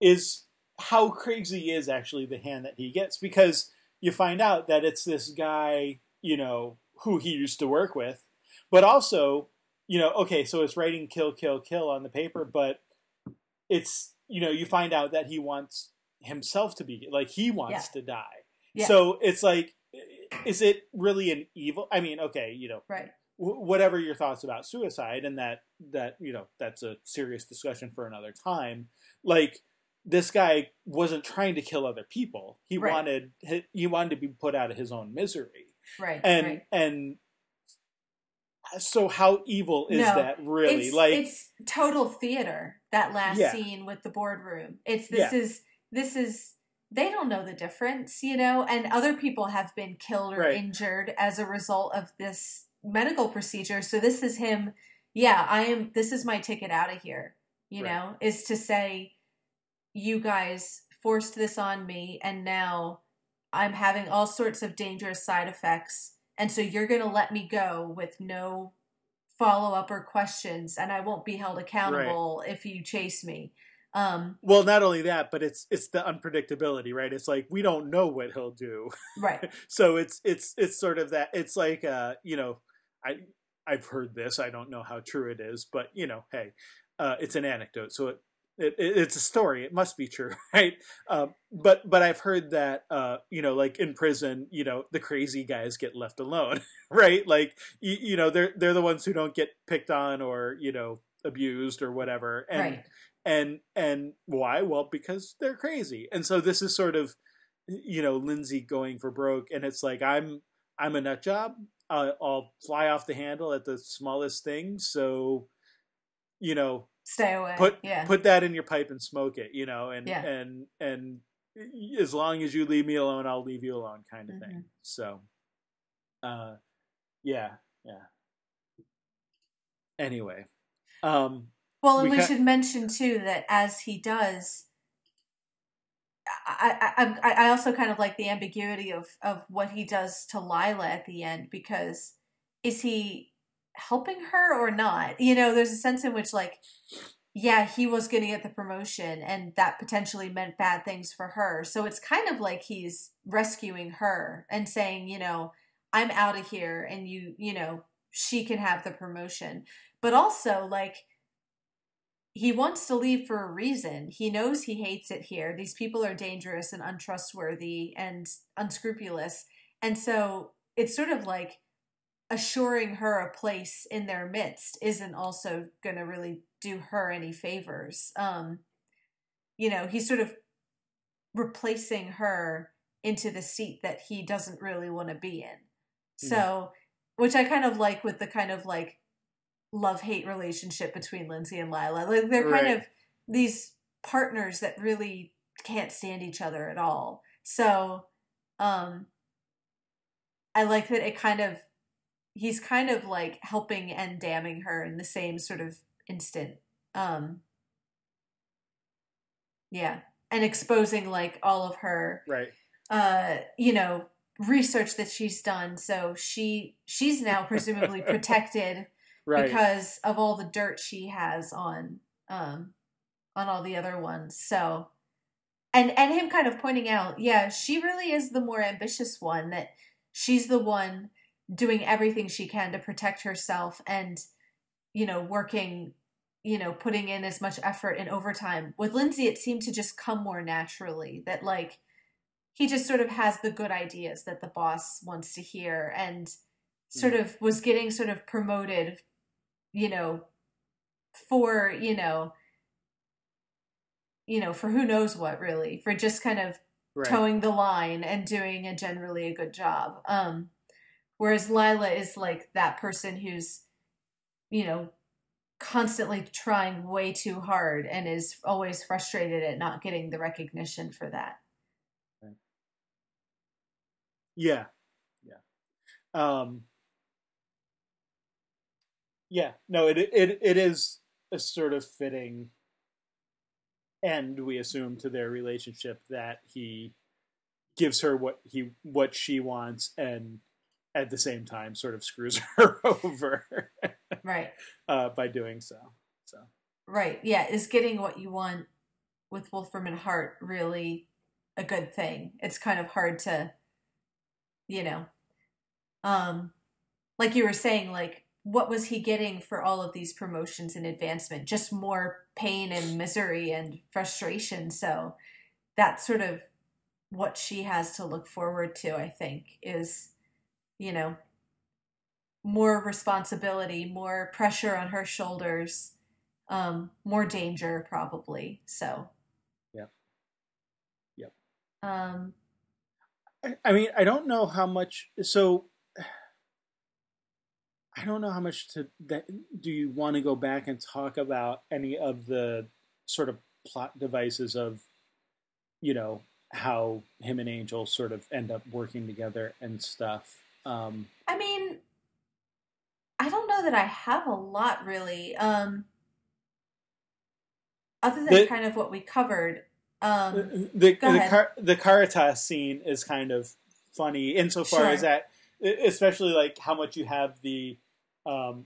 is how crazy is actually the hand that he gets because you find out that it's this guy, you know, who he used to work with, but also, you know, okay, so it's writing kill, kill, kill on the paper, but it's, you know, you find out that he wants himself to be like he wants Yeah. to die. Yeah. So it's like, is it really an evil? I mean, okay, you know, right. Wh- whatever your thoughts about suicide and that that you know that's a serious discussion for another time like this guy wasn't trying to kill other people he Right. wanted he, he wanted to be put out of his own misery Right. and right. and so how evil is No, that really it's, like it's total theater that last Yeah. scene with the boardroom it's this Yeah. is this is they don't know the difference you know and other people have been killed or Right. injured as a result of this medical procedure so this is him yeah i am this is my ticket out of here you Right. know is to say you guys forced this on me and now i'm having all sorts of dangerous side effects and so you're going to let me go with no follow up or questions and I won't be held accountable if you chase me. Um well not only that but it's it's the unpredictability right it's like we don't know what he'll do right. so it's it's it's sort of that it's like uh you know i i've heard this. I don't know how true it is but you know hey uh it's an anecdote so it, it it's a story. It must be true right? Um but but i've heard that uh you know like in prison you know the crazy guys get left alone right? Like you, you know they're they're the ones who don't get picked on or you know abused or whatever. And right. and and why? Well because they're crazy. And so this is sort of you know lindsey going for broke and it's like i'm i'm a nut job uh, i'll fly off the handle at the smallest thing so you know Stay away. put yeah. put that in your pipe and smoke it you know and Yeah. and and as long as you leave me alone i'll leave you alone kind of Mm-hmm. thing so uh yeah yeah anyway um well, and we we, ca- should mention too that as he does I, I, I, also kind of like the ambiguity of, of what he does to Lilah at the end because is he helping her or not? You know, there's a sense in which like, yeah, he was going to get the promotion and that potentially meant bad things for her. So it's kind of like he's rescuing her and saying, you know, I'm out of here and you, you know, she can have the promotion. But also like he wants to leave for a reason. He knows he hates it here. These people are dangerous and untrustworthy and unscrupulous. And so it's sort of like assuring her a place in their midst isn't also going to really do her any favors. Um, you know, he's sort of replacing her into the seat that he doesn't really want to be in. So, which I kind of like with the kind of like love hate relationship between Lindsey and Lilah. Like they're kind of these partners that really can't stand each other at all. So, um, I like that it kind of he's kind of like helping and damning her in the same sort of instant. Um, yeah, and exposing like all of her right uh you know research that she's done so she she's now presumably protected right. because of all the dirt she has on um on all the other ones. So and and him kind of pointing out yeah she really is the more ambitious one that she's the one doing everything she can to protect herself and you know working you know putting in as much effort and overtime. With lindsey it seemed to just come more naturally that like he just sort of has the good ideas that the boss wants to hear and sort of was getting sort of promoted you know for you know you know for who knows what really for just kind of right. towing the line and doing a generally a good job. Um whereas lilah is like that person who's you know constantly trying way too hard and is always frustrated at not getting the recognition for that. Yeah, yeah, um, yeah. No, it it it is a sort of fitting end. We assume to their relationship that he gives her what he what she wants, and at the same time, sort of screws her over right uh, by doing so. So right yeah is getting what you want with Wolfram and Hart really a good thing. It's kind of hard to, you know, um, like you were saying, like what was he getting for all of these promotions and advancement? Just more pain and misery and frustration. So that's sort of what she has to look forward to, I think, is, you know, more responsibility, more pressure on her shoulders, um, more danger probably. So Yep. Yep. Um I, I mean, I don't know how much. So I don't know how much to that. Do you want to go back and talk about any of the sort of plot devices of, you know, how him and Angel sort of end up working together and stuff? Um, I mean, I don't know that I have a lot really. Um, other than The- kind of what we covered. Um, the go the, car, the Caritas scene is kind of funny insofar Sure. as that, especially like how much you have the um,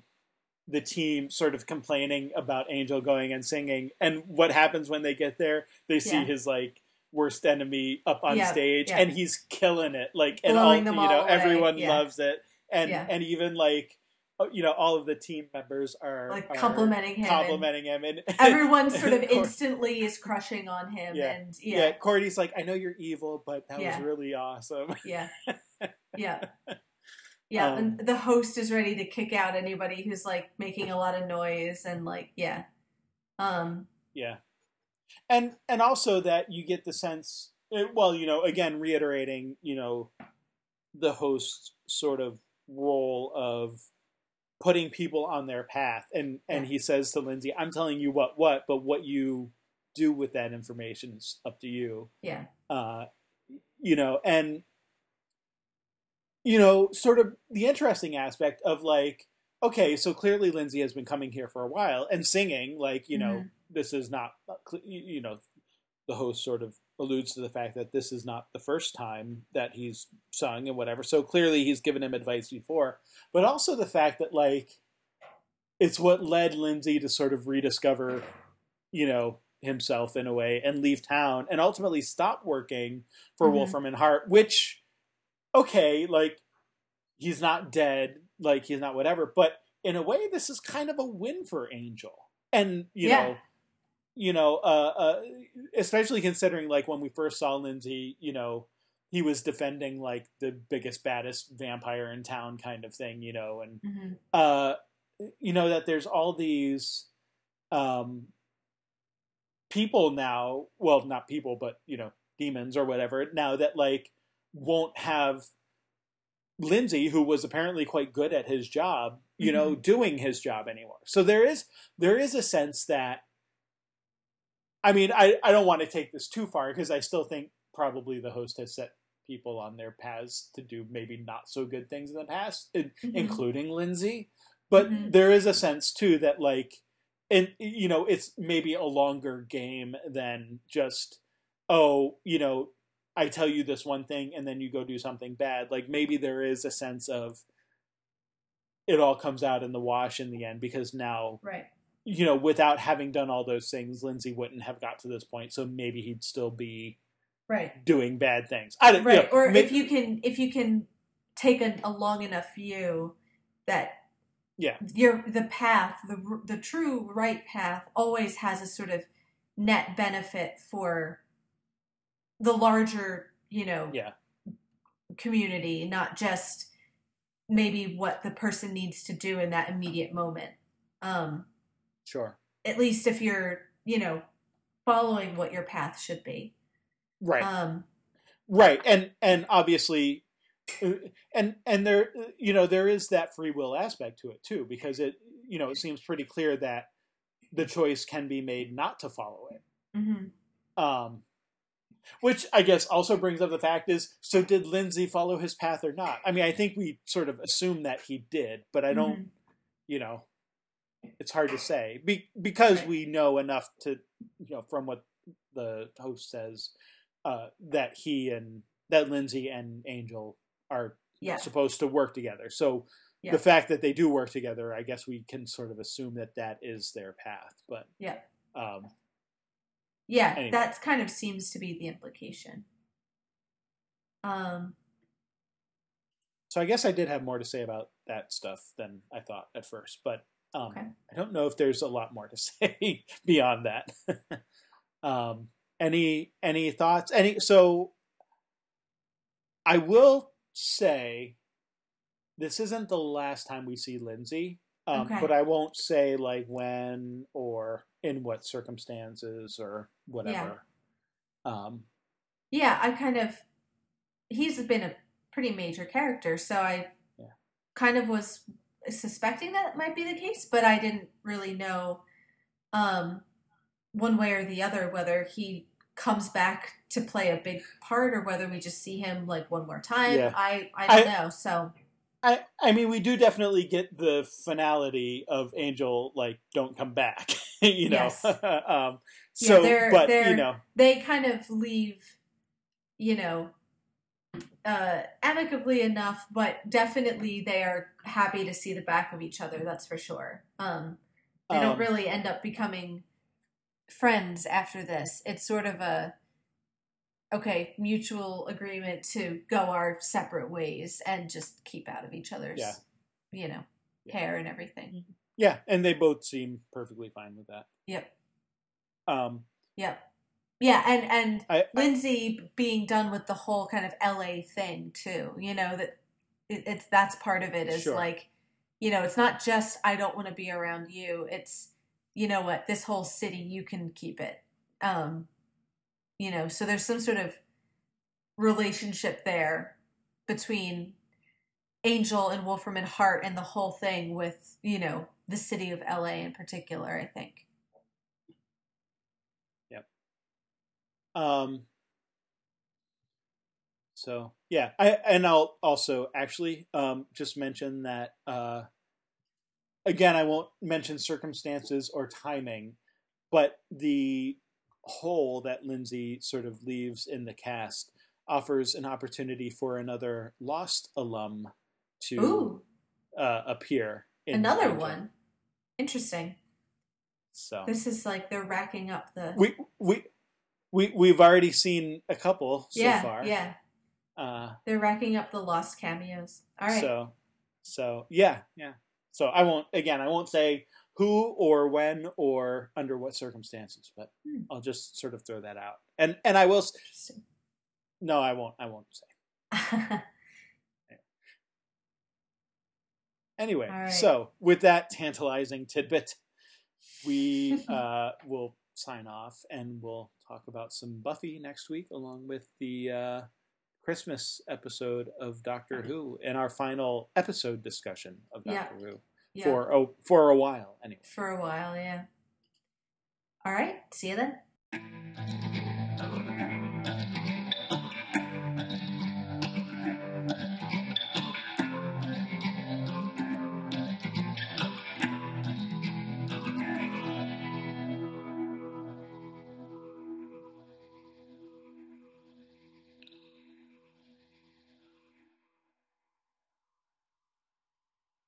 the team sort of complaining about Angel going and singing, and what happens when they get there? They see Yeah. his like worst enemy up on Yeah, stage, yeah. and he's killing it. Like, and all you know, away, everyone loves it, and and even like uh, you know, all of the team members are like are complimenting him. and complimenting him, and everyone sort of and instantly is crushing on him, Yeah. and yeah. yeah, Cordy's like, I know you're evil, but that was really awesome. yeah, yeah, yeah. Um, and the host is ready to kick out anybody who's like making a lot of noise, and like, yeah, um, Yeah, and and also that you get the sense. eh, Well, you know, again, reiterating, you know, the host sort of role of putting people on their path, and and he says to Lindsey, "I'm telling you what what, but what you do with that information is up to you." yeah, uh, you know, and you know, sort of the interesting aspect of like, okay, so clearly Lindsey has been coming here for a while and singing, like, you know, Mhm. this is not, you know, the host sort of alludes to the fact that this is not the first time that he's sung and whatever. So clearly he's given him advice before, but also the fact that like it's what led Lindsey to sort of rediscover, you know, himself in a way and leave town and ultimately stop working for Mhm. Wolfram and Hart, which okay, like he's not dead, like he's not whatever, but in a way this is kind of a win for Angel. And you Yeah. know, you know, uh, uh, especially considering like when we first saw Lindsey, you know, he was defending like the biggest baddest vampire in town kind of thing, you know, and hmm uh, you know that there's all these um, people now. Well, not people, but you know, demons or whatever. Now that like won't have Lindsey, who was apparently quite good at his job, you know, doing his job anymore. So there is there is a sense that. I mean, I, I don't want to take this too far because I still think probably the host has set people on their paths to do maybe not so good things in the past, Mhm. including Lindsey. But Mhm. there is a sense too that like, and you know, it's maybe a longer game than just oh, you know, I tell you this one thing and then you go do something bad. Like maybe there is a sense of it all comes out in the wash in the end because now right, you know, without having done all those things, Lindsey wouldn't have got to this point. So maybe he'd still be right. doing bad things. I don't, you right know, or may- if you can if you can take a, a long enough view that Yeah. your the path the the true right path always has a sort of net benefit for the larger you know Yeah. community not just maybe what the person needs to do in that immediate moment um sure, at least if you're you know following what your path should be right, um right, and and obviously, uh, and and there, you know, there is that free will aspect to it too, because it, you know, it seems pretty clear that the choice can be made not to follow it. mhm. Um, which I guess also brings up the fact is, so did Lindsey follow his path or not? I mean, I think we sort of assume that he did, but I don't, Mhm. you know, it's hard to say Be- because we know enough to, you know, from what the host says, uh, that he and that Lindsey and Angel are yeah supposed to work together. So Yeah. the fact that they do work together, I guess we can sort of assume that that is their path. But yeah um, Yeah, Anyway. that kind of seems to be the implication. Um, So I guess I did have more to say about that stuff than I thought at first, but um, Okay. I don't know if there's a lot more to say beyond that. um, any any thoughts? Any so I will say this isn't the last time we see Lindsey, um, Okay. but I won't say like when or in what circumstances or whatever. Um, yeah, I kind of he's been a pretty major character, so I Yeah. kind of was suspecting that might be the case, but I didn't really know um one way or the other whether he comes back to play a big part or whether we just see him like one more time. Yeah. I I don't I- know. So I I mean, we do definitely get the finality of Angel like don't come back, you know. Yes. um, Yeah, so, they're- but they're- you know, they kind of leave, you know, uh, amicably enough, but definitely they are happy to see the back of each other. That's for sure. Um, they don't Um, really end up becoming friends after this. It's sort of a okay mutual agreement to go our separate ways and just keep out of each other's, Yeah. you know, Yeah. hair and everything. yeah, and they both seem perfectly fine with that. Yep. Um, Yep. Yeah, and and I, I Lindsey being done with the whole kind of LA thing too. You know that it, it's that's part of it is Sure. like, you know, it's not just I don't want to be around you. It's you know what this whole city you can keep it. Um, you know, so there's some sort of relationship there between Angel and Wolfram and Hart and the whole thing with you know the city of LA in particular. I think. Yeah. Um, so yeah, I and I'll also actually um just mention that uh, again, I won't mention circumstances or timing, but the hole that Lindsey sort of leaves in the cast offers an opportunity for another Lost alum to uh, appear. In another one. Interesting. So This is like they're racking up the we we we we've already seen a couple so yeah far. yeah Uh, they're racking up the lost cameos. All right, So so yeah yeah. So I won't again. I won't say who or when or under what circumstances, but Hmm. I'll just sort of throw that out. And and I will. No, I won't. I won't say. Anyway, right. so with that tantalizing tidbit, we uh, will sign off and we'll talk about some Buffy next week, along with the uh, Christmas episode of Doctor Who and our final episode discussion of Yeah. Doctor Who yeah. for oh for a while anyway. For a while, yeah. All right. See you then.